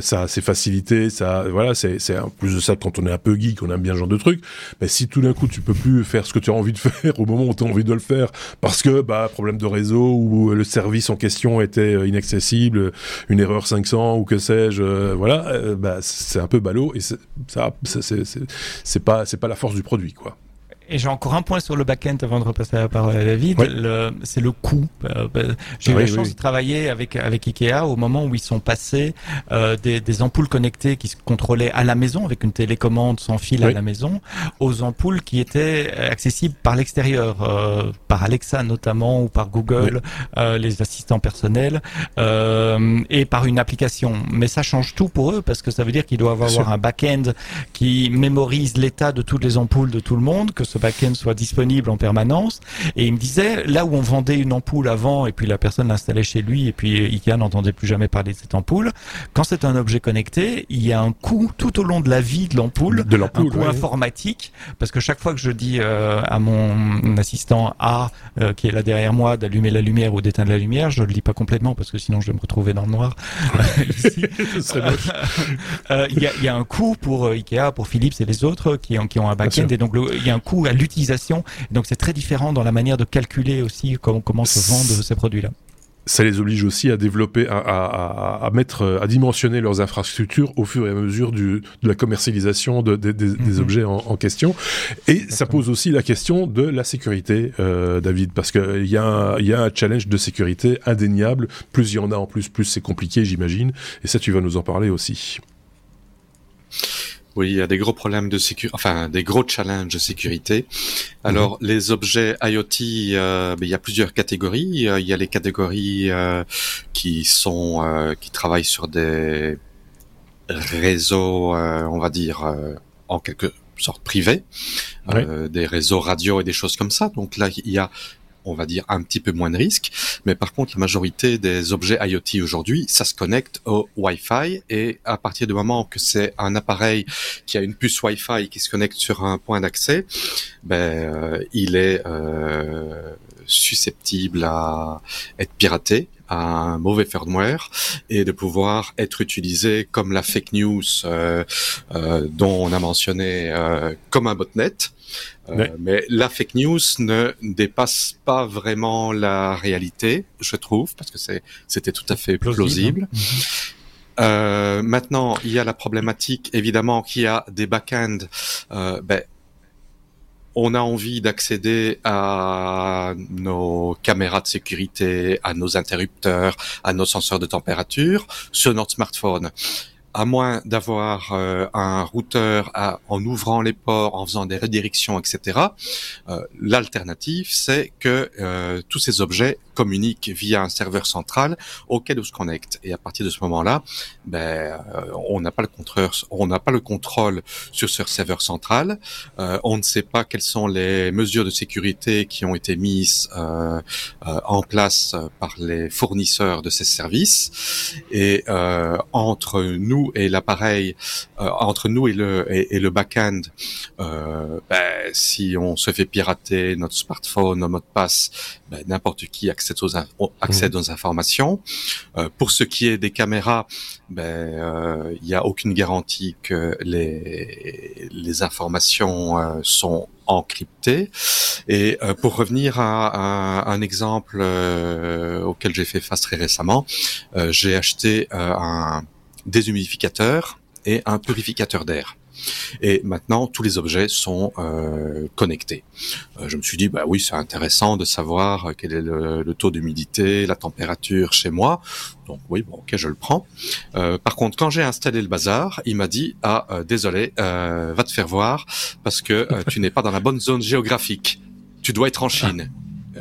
ça a ses facilités, ça, voilà, c'est c'est en plus de ça quand on est un peu geek, on aime bien ce genre de trucs. Mais si tout d'un coup tu peux plus faire ce que tu as envie de <laughs> faire au moment où tu as envie de le faire parce que bah problème de réseau ou le service en question était euh, inaccessible, une erreur 500 ou que sais-je, euh, voilà, euh, bah, c'est un peu ballot et ça, c'est pas, c'est pas la force du produit, quoi. Et j'ai encore un point sur le back-end avant de repasser la parole à David. C'est le coût. Euh, bah, j'ai eu la chance de travailler avec avec Ikea au moment où ils sont passés euh, des, des, ampoules connectées qui se contrôlaient à la maison avec une télécommande sans fil à la maison, aux ampoules qui étaient accessibles par l'extérieur, euh, par Alexa notamment ou par Google, euh, les assistants personnels euh, et par une application. Mais ça change tout pour eux parce que ça veut dire qu'ils doivent avoir un back-end qui mémorise l'état de toutes les ampoules de tout le monde, que ce back-end soit disponible en permanence. Et il me disait, là où on vendait une ampoule avant, et puis la personne l'installait chez lui, et puis Ikea n'entendait plus jamais parler de cette ampoule, quand c'est un objet connecté, il y a un coût tout au long de la vie de l'ampoule, de un coût informatique, parce que chaque fois que je dis euh, à mon assistant A, euh, qui est là derrière moi, d'allumer la lumière ou d'éteindre la lumière, je le dis pas complètement, parce que sinon je vais me retrouver dans le noir. <laughs> <laughs> Euh, il y, a, y, a, un coût pour Ikea, pour Philips et les autres qui ont, qui ont un back-end, et donc il y a un coût à l'utilisation. Donc c'est très différent dans la manière de calculer aussi comment, comment se vendent ces produits-là ça les oblige aussi à développer, à, à, à, mettre, à dimensionner leurs infrastructures au fur et à mesure du, de la commercialisation de, des mhm. objets en, en, question. Et ça pose aussi la question de la sécurité, euh, David, parce qu'il y, a y a un challenge de sécurité indéniable. Plus il y en a en plus, plus c'est compliqué, j'imagine. Et ça, tu vas nous en parler aussi. Oui, il y a des gros problèmes de sécurité, enfin des gros challenges de sécurité. Alors mhm. les objets IoT, euh, ben, il y a plusieurs catégories. Euh, il y a les catégories euh, qui sont qui travaillent sur des réseaux, on va dire en quelque sorte privés, des réseaux radio et des choses comme ça. Donc là, il y a on va dire un petit peu moins de risques. Mais par contre, la majorité des objets IoT aujourd'hui, ça se connecte au Wi-Fi et à partir du moment que c'est un appareil qui a une puce Wi-Fi qui se connecte sur un point d'accès, ben euh, il est euh, susceptible à être piraté à un mauvais firmware et de pouvoir être utilisé comme la fake news euh, euh, dont on a mentionné euh, comme un botnet. Euh, mais la fake news ne dépasse pas vraiment la réalité, je trouve, parce que c'était tout à fait plausible. Mhm. Euh, maintenant, il y a la problématique, évidemment, qu'il y a des back-ends. Euh, ben, on a envie d'accéder à nos caméras de sécurité, à nos interrupteurs, à nos senseurs de température sur notre smartphone à moins d'avoir euh, un routeur en ouvrant les ports, en faisant des redirections, etc. Euh, l'alternative, c'est que euh, tous ces objets communiquent via un serveur central auquel on se connecte. Et à partir de ce moment-là, ben, on n'a pas le contrôle, on n'a pas le contrôle sur ce serveur central. on ne sait pas quelles sont les mesures de sécurité qui ont été mises en place par les fournisseurs de ces services. Et entre nous et l'appareil, euh, entre nous et le et, le back-end, euh, ben, si on se fait pirater notre smartphone, nos mots de passe, ben, n'importe qui accède aux, accède mmh. aux informations. Euh, pour ce qui est des caméras, ben il n'y a aucune garantie que les les informations sont encryptées. Et pour revenir à, un exemple auquel j'ai fait face très récemment, j'ai acheté un déshumidificateur et un purificateur d'air. Et maintenant, tous les objets sont euh, connectés. Euh, je me suis dit, bah oui, c'est intéressant de savoir quel est le, taux d'humidité, la température chez moi. Donc oui, bon, ok, je le prends. Euh, par contre, quand j'ai installé le bazar, il m'a dit, ah, désolé, va te faire voir parce que tu n'es pas dans la bonne zone géographique. Tu dois être en Chine.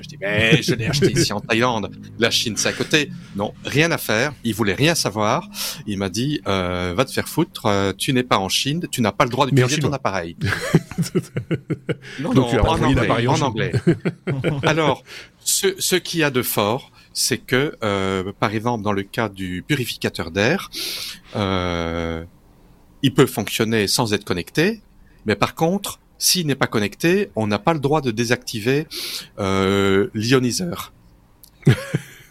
Je dis, mais je l'ai acheté ici en Thaïlande. La Chine, c'est à côté. Non, rien à faire. Il voulait rien savoir. Il m'a dit, euh, va te faire foutre. euh, tu n'es pas en Chine. Tu n'as pas le droit en d'utiliser ton appareil. <laughs> non, Donc, tu as non, en anglais. en anglais. <laughs> Alors, ce, ce qu'il y a de fort, c'est que, euh, par exemple, dans le cas du purificateur d'air, il peut fonctionner sans être connecté, mais par contre, s'il n'est pas connecté, on n'a pas le droit de désactiver euh, l'ioniseur. <laughs>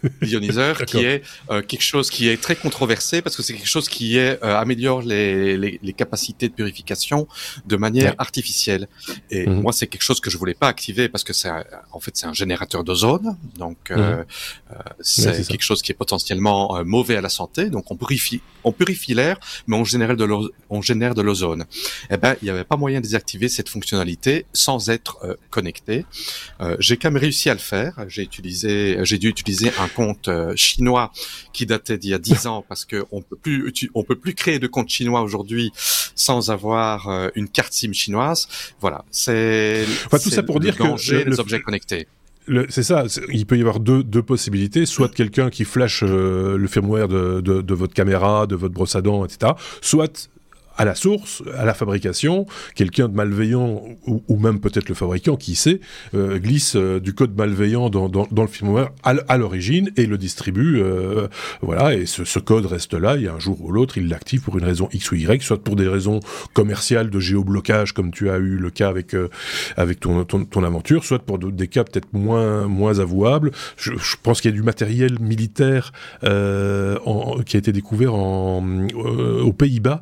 <laughs> L'ioniseur qui est euh, quelque chose qui est très controversé parce que c'est quelque chose qui est, euh, améliore les, les, les capacités de purification de manière Ouais. artificielle. Et Mhm. moi, c'est quelque chose que je voulais pas activer parce que c'est en fait c'est un générateur d'ozone, donc Mhm. euh, c'est quelque chose qui est potentiellement euh, mauvais à la santé. Donc on purifie, on purifie l'air, mais on génère de l'o- on génère de l'ozone. Eh ben, il n'y avait pas moyen de désactiver cette fonctionnalité sans être euh, connecté. Euh, j'ai quand même réussi à le faire. J'ai utilisé, j'ai dû utiliser un compte euh, chinois qui datait d'il y a 10 <laughs> ans parce que on peut plus, on peut plus créer de compte chinois aujourd'hui sans avoir euh, une carte SIM chinoise. Voilà, c'est Enfin, tout ça pour le dire que danger le- des le- objets connectés. C'est ça, il peut y avoir deux, deux possibilités, soit quelqu'un qui flash euh, le firmware de, de, de votre caméra, de votre brosse à dents, etc., soit à la source, à la fabrication, quelqu'un de malveillant, ou, même peut-être le fabricant, qui sait, euh, glisse euh, du code malveillant dans, dans, dans le firmware à, l'origine et le distribue, euh, voilà, et ce, code reste là, et un jour ou l'autre, il l'active pour une raison X ou Y, soit pour des raisons commerciales de géoblocage, comme tu as eu le cas avec, ton, aventure, soit pour des cas peut-être moins, avouables. Je, pense qu'il y a du matériel militaire qui a été découvert aux Pays-Bas,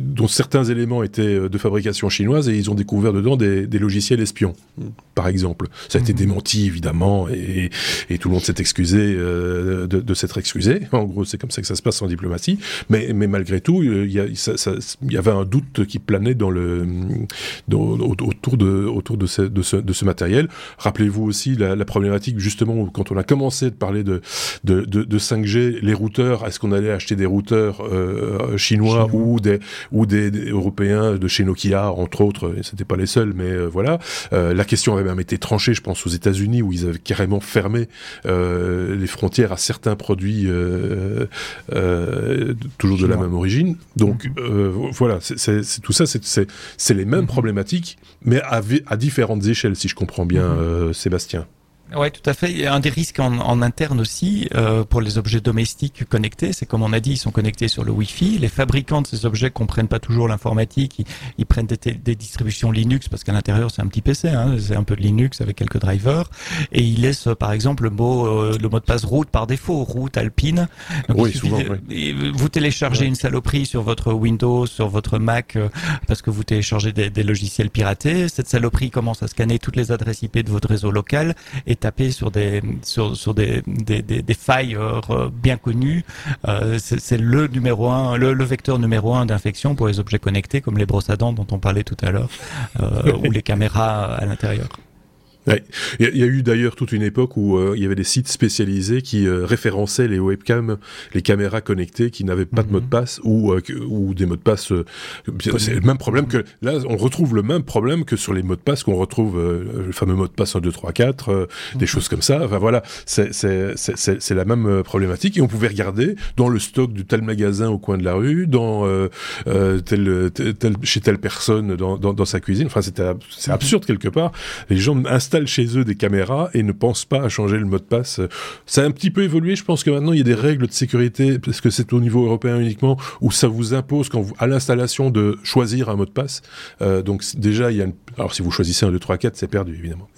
dont certains éléments étaient de fabrication chinoise, et ils ont découvert dedans des, des logiciels espions, par exemple. Ça a été Mhm. démenti, évidemment, et, et tout le monde s'est excusé euh, de, de s'être excusé. En gros, c'est comme ça que ça se passe en diplomatie. Mais, mais malgré tout, euh, il y, a- ça- ça- il y avait un doute qui planait dans le, dans- au- autour de, autour de ce, de ce, de ce matériel. Rappelez-vous aussi la, la problématique, justement, quand on a commencé de parler de, de, de, de 5G, les routeurs, est-ce qu'on allait acheter des routeurs euh, chinois, Chinois. ou des ou des, des européens de chez Nokia, entre autres, et c'était pas les seuls, mais euh, voilà. Euh, la question avait même été tranchée, je pense, aux États-Unis, où ils avaient carrément fermé euh, les frontières à certains produits toujours de la même origine. Donc euh, voilà, c'est tout ça, c'est- les mêmes Mhm. problématiques, mais à, différentes échelles, si je comprends bien, Mhm. euh, Sébastien. Ouais, tout à fait. Il y a un des risques en, en interne aussi euh, pour les objets domestiques connectés, c'est comme on a dit, ils sont connectés sur le Wi-Fi. Les fabricants de ces objets comprennent pas toujours l'informatique. Ils, ils prennent des, des distributions Linux parce qu'à l'intérieur c'est un petit PC, hein, c'est un peu de Linux avec quelques drivers, et ils laissent euh, par exemple le mot euh, le mot de passe route par défaut, route alpine. Donc, Oui, souvent, de- oui. Vous téléchargez Ouais. une saloperie sur votre Windows, sur votre Mac, euh, parce que vous téléchargez des, des logiciels piratés. Cette saloperie commence à scanner toutes les adresses IP de votre réseau local et taper sur des sur, sur des, des, des, des failles euh, bien connues. Euh, c'est c'est le numéro un, le, le vecteur numéro un d'infection pour les objets connectés comme les brosses à dents dont on parlait tout à l'heure, euh, ou les <laughs> caméras à l'intérieur. Ouais. Il y, a- eu d'ailleurs toute une époque où euh, il y avait des sites spécialisés qui euh, référençaient les webcams, les caméras connectées qui n'avaient pas de Mhm. mot de passe ou, euh, ou des mots de passe. euh, c'est le même problème que là, on retrouve le même problème que sur les mots de passe qu'on retrouve le fameux mot de passe 1, 2, 3, 4, euh, des Mhm. choses comme ça. Enfin voilà, c'est la même problématique et on pouvait regarder dans le stock de tel magasin au coin de la rue, dans tel, tel, tel- chez telle personne dans, dans, dans sa cuisine. Enfin, c'est Mhm. absurde quelque part. Les gens installent chez eux des caméras et ne pensent pas à changer le mot de passe. Ça a un petit peu évolué. Je pense que maintenant il y a des règles de sécurité parce que c'est au niveau européen uniquement où ça vous impose quand vous, à l'installation de choisir un mot de passe. Euh, donc déjà il y a une... alors si vous choisissez un 2 3 4 c'est perdu évidemment.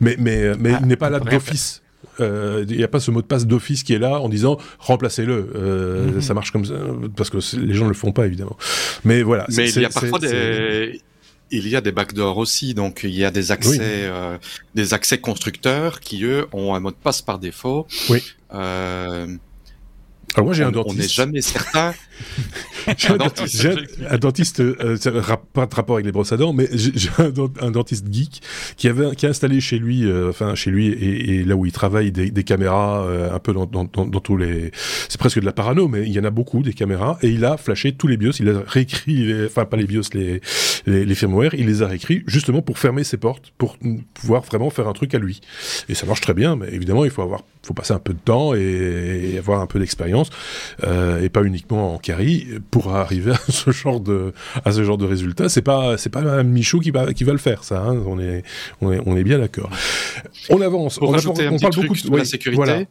Mais mais mais Ah, il n'est pas là d'office. Euh, Il n'y a pas ce mot de passe d'office qui est là en disant remplacez-le. Euh, Mhm. Ça marche comme ça parce que les gens ne le font pas évidemment. Mais voilà. Mais il y a parfois des, il y a des backdoors aussi, donc il y a des accès, Oui. euh, des accès constructeurs qui eux ont un mot de passe par défaut. Oui. Euh, Alors moi j'ai un dentiste. On n'est jamais certain. <laughs> j'ai un, dentiste, un dentiste euh, pas de rapport avec les brosses à dents, mais j'ai un, dentiste geek qui avait qui a installé chez lui, euh, enfin chez lui et, et, là où il travaille des, des caméras euh, un peu dans, dans, dans, dans tous les, c'est presque de la parano, mais il y en a beaucoup des caméras et il a flashé tous les BIOS, il a réécrit, les, enfin pas les BIOS, les, les, les firmware, il les a réécrits justement pour fermer ses portes, pour pouvoir vraiment faire un truc à lui. Et ça marche très bien, mais évidemment il faut avoir, faut passer un peu de temps et, et avoir un peu d'expérience euh, et pas uniquement en carry pour arriver à ce genre de à ce genre de résultat. C'est pas c'est pas Michaud qui va qui va le faire ça. Hein. On, est, on est on est bien d'accord. On avance. on, a, on parle beaucoup de, la sécurité.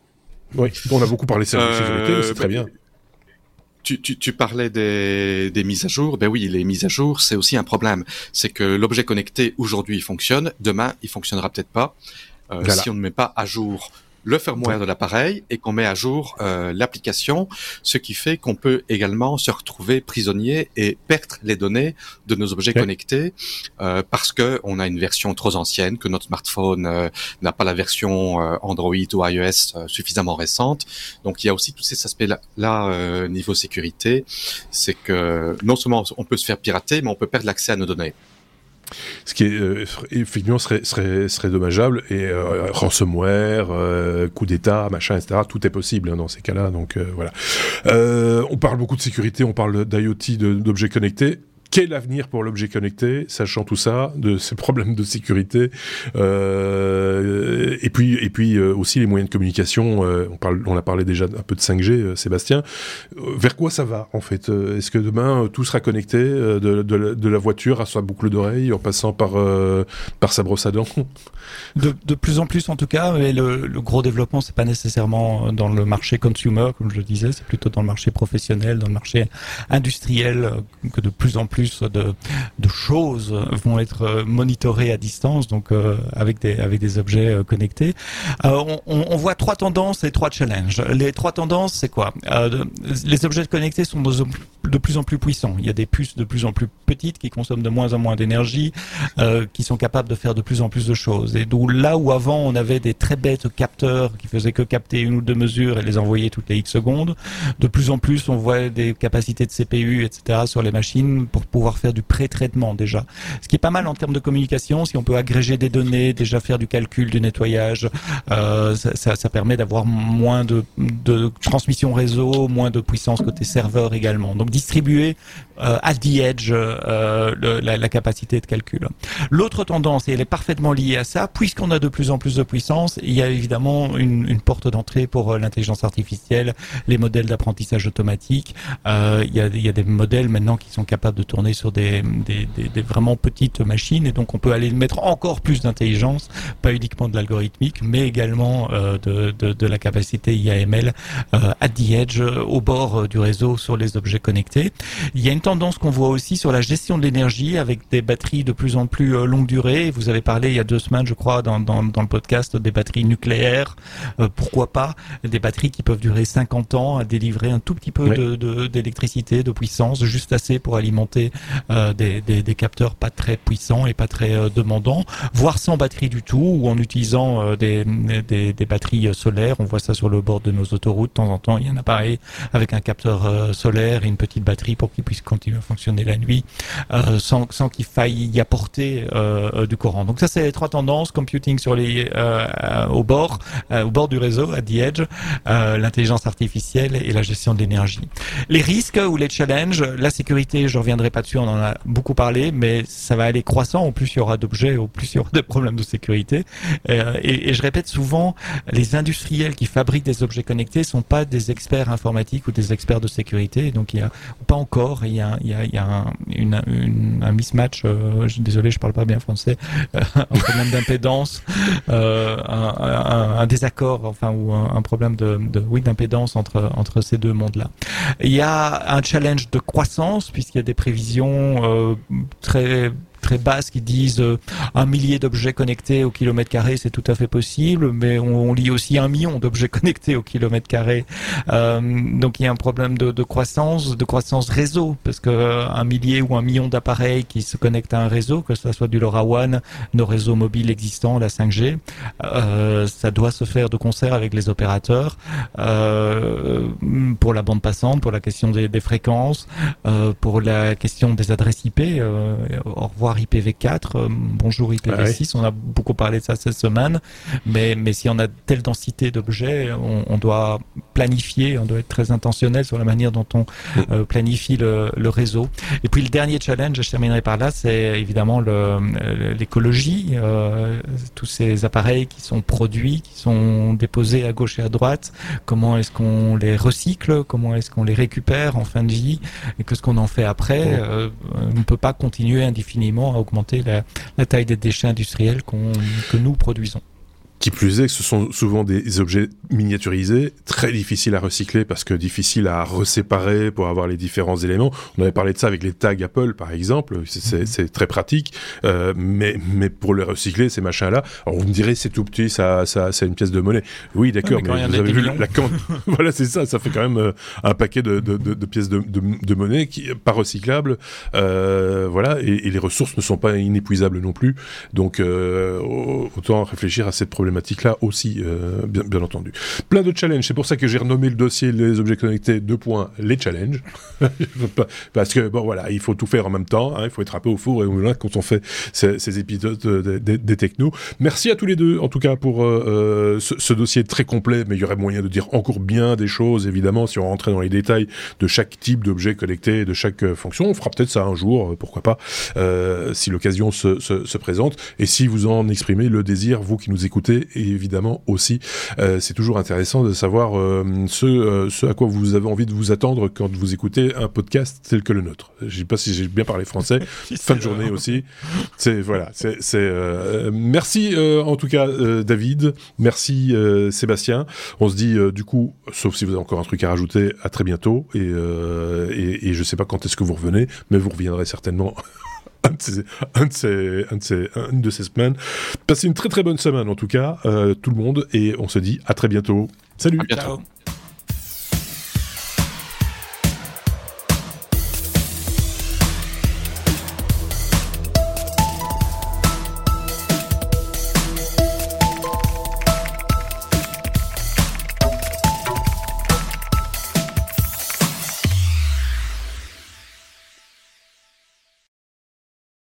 Oui, on a beaucoup parlé de sécurité, euh, c'est très bien. Tu, tu, tu, parlais des, des, mises à jour. Ben oui, les mises à jour, c'est aussi un problème. C'est que l'objet connecté aujourd'hui il fonctionne, demain il fonctionnera peut-être pas. Euh, si on ne met pas à jour le firmware de l'appareil et qu'on met à jour euh, l'application, ce qui fait qu'on peut également se retrouver prisonnier et perdre les données de nos objets connectés euh, parce que on a une version trop ancienne, que notre smartphone euh, n'a pas la version euh, Android ou iOS euh, suffisamment récente. Donc il y a aussi tous ces aspects-là là, niveau sécurité, c'est que non seulement on peut se faire pirater, mais on peut perdre l'accès à nos données. Ce qui est euh, effectivement serait, serait, dommageable et euh, ransomware, euh, coup d'État, machin, etc. Tout est possible hein, dans ces cas-là. Donc voilà. on parle beaucoup de sécurité, on parle d'IoT, d'objets connectés quel avenir pour l'objet connecté, sachant tout ça, de ces problèmes de sécurité, euh, et puis et puis euh, aussi les moyens de communication. Euh, on parle, on a parlé déjà un peu de 5G, euh, Sébastien. vers quoi ça va en fait Est-ce que demain tout sera connecté de, la voiture à sa boucle d'oreille, en passant par par sa brosse à dents? De, plus en plus en tout cas, mais le, le gros développement c'est pas nécessairement dans le marché consumer, comme je le disais, c'est plutôt dans le marché professionnel, dans le marché industriel que de plus en plus de, choses vont être euh, monitorées à distance, donc euh, avec des avec des objets euh, connectés. On, on, voit trois tendances et trois challenges. Les trois tendances, c'est quoi? Les objets connectés sont de, plus en plus puissants. Il y a des puces de plus en plus petites qui consomment de moins en moins d'énergie, qui sont capables de faire de plus en plus de choses. Et d'où là où avant on avait des très bêtes capteurs qui faisaient que capter une ou deux mesures et les envoyer toutes les X secondes, de plus en plus on voit des capacités de CPU, etc. sur les machines pour pouvoir faire du pré-traitement déjà. Ce qui est pas mal en termes de communication, si on peut agréger des données, déjà faire du calcul, du nettoyage, euh, ça, ça, ça, permet d'avoir moins de, de, transmission réseau, moins de puissance côté serveur également. Donc distribuer euh, at the edge euh, le, la, la, capacité de calcul. L'autre tendance, et elle est parfaitement liée à ça, puisqu'on a de plus en plus de puissance, il y a évidemment une, une porte d'entrée pour euh, l'intelligence artificielle, les modèles d'apprentissage automatique. Euh, il, y a, il y a des modèles maintenant qui sont capables de tourner sur des, des, des, vraiment petites machines et donc on peut aller mettre encore plus d'intelligence, pas uniquement de l'algorithmique, mais également euh, de, de, de, la capacité IAML euh, at the edge, au bord euh, du réseau sur les objets connectés. Il y a une tendance qu'on voit aussi sur la gestion de l'énergie avec des batteries de plus en plus euh, longue durée. Vous avez parlé il y a deux semaines, je crois, dans, dans, dans le podcast des batteries nucléaires. pourquoi pas des batteries qui peuvent durer 50 ans à délivrer un tout petit peu d'électricité, de, de puissance, juste assez pour alimenter euh, des, capteurs pas très puissants et pas très euh, demandants, voire sans batterie du tout, ou en utilisant euh, des, batteries solaires. On voit ça sur le bord de nos autoroutes. De temps en temps, il y a un appareil avec un capteur solaire et une petite batterie pour qu'il puisse continuer à fonctionner la nuit sans, sans qu'il faille y apporter du courant. Donc ça, c'est les trois tendances computing sur les au bord, au bord du réseau, à the edge, l'intelligence artificielle et la gestion de l'énergie. Les risques ou les challenges, la sécurité, je reviendrai pas dessus, on en a beaucoup parlé, mais ça va aller croissant. Au plus il y aura d'objets, au plus il y aura de problèmes de sécurité. Euh, et, je répète souvent, les industriels qui fabriquent des objets connectés sont pas des experts informatiques ou des experts de sécurité. Donc il y a pas encore, il y a, il y a, un, mismatch. Euh, je, désolé, je parle pas bien français. Euh, un problème d'impédance, euh, un, désaccord, enfin ou un, problème de, de oui d'impédance entre entre ces deux mondes-là. Il y a un challenge de croissance puisqu'il y a des prévisions euh, très très basses qui disent un millier d'objets connectés au kilomètre carré, c'est tout à fait possible, mais on, lit aussi un million d'objets <laughs> connectés au kilomètre carré. donc il y a un problème de, croissance, de croissance réseau, parce que un millier ou un million d'appareils qui se connectent à un réseau, que ce soit du LoRaWAN, nos réseaux mobiles existants, la 5G, euh, ça doit se faire de concert avec les opérateurs euh, pour la bande passante, pour la question des, fréquences, euh, pour la question des adresses IP. Euh, au revoir IPv4, euh, bonjour IPv6. Ah on a beaucoup parlé de ça cette semaine, mais mais si on a telle densité d'objets, on, on, doit planifier, on doit être très intentionnel sur la manière dont on mm. planifie le, le réseau. Et puis le dernier challenge, je terminerai par là, c'est évidemment l'écologie, euh, tous ces appareils qui sont produits, qui sont déposés à gauche et à droite, comment est-ce qu'on les recycle, comment est-ce qu'on les récupère en fin de vie, et qu'est-ce qu'on en fait après? Euh, on ne peut pas continuer indéfiniment à augmenter la, la taille des déchets industriels que nous produisons. Qui plus est, ce sont souvent des objets miniaturisés, très difficiles à recycler parce que difficiles à reséparer pour avoir les différents éléments. On avait parlé de ça avec les tags Apple, par exemple. C'est mhm. très pratique, euh, mais mais pour les recycler, ces machins-là, alors vous me direz c'est tout petit, ça ça c'est une pièce de monnaie. Oui, d'accord, mais, vous avez vu la <laughs> <laughs> voilà, c'est ça, ça fait quand même euh, un paquet de, de, de, de pièces de, de, monnaie qui pas recyclables, euh, voilà, et, et, les ressources ne sont pas inépuisables non plus. Donc euh, autant réfléchir à cette problématique là aussi, euh, bien, bien, entendu. Plein de challenges. C'est pour ça que j'ai renommé le dossier les objets connectés. Deux points, les challenges. <laughs> Parce que bon voilà, il faut tout faire en même temps. Hein, il faut être un peu au four et au moulin quand on fait ces, ces épisodes des, des, technos. Merci à tous les deux, en tout cas pour euh, euh, ce, ce, dossier très complet. Mais il y aurait moyen de dire encore bien des choses, évidemment, si on rentrait dans les détails de chaque type d'objet connecté, de chaque fonction. On fera peut-être ça un jour, pourquoi pas, si l'occasion se, se, se présente. Et si vous en exprimez le désir, vous qui nous écoutez et évidemment aussi, euh, c'est toujours intéressant de savoir euh, ce, euh, ce à quoi vous avez envie de vous attendre quand vous écoutez un podcast tel que le nôtre. Je sais pas si j'ai bien parlé français. <laughs> fin de journée aussi. C'est voilà. C'est merci en tout cas David. Merci Sébastien. On se dit du coup, sauf si vous avez encore un truc à rajouter, à très bientôt. Et, et, et je sais pas quand est-ce que vous revenez, mais vous reviendrez certainement un de, ces, un, de ces, un, de ces, une de ces semaines. Passez une très très bonne semaine en tout cas, euh, tout le monde, et on se dit à très bientôt. Salut. À bientôt. Ciao.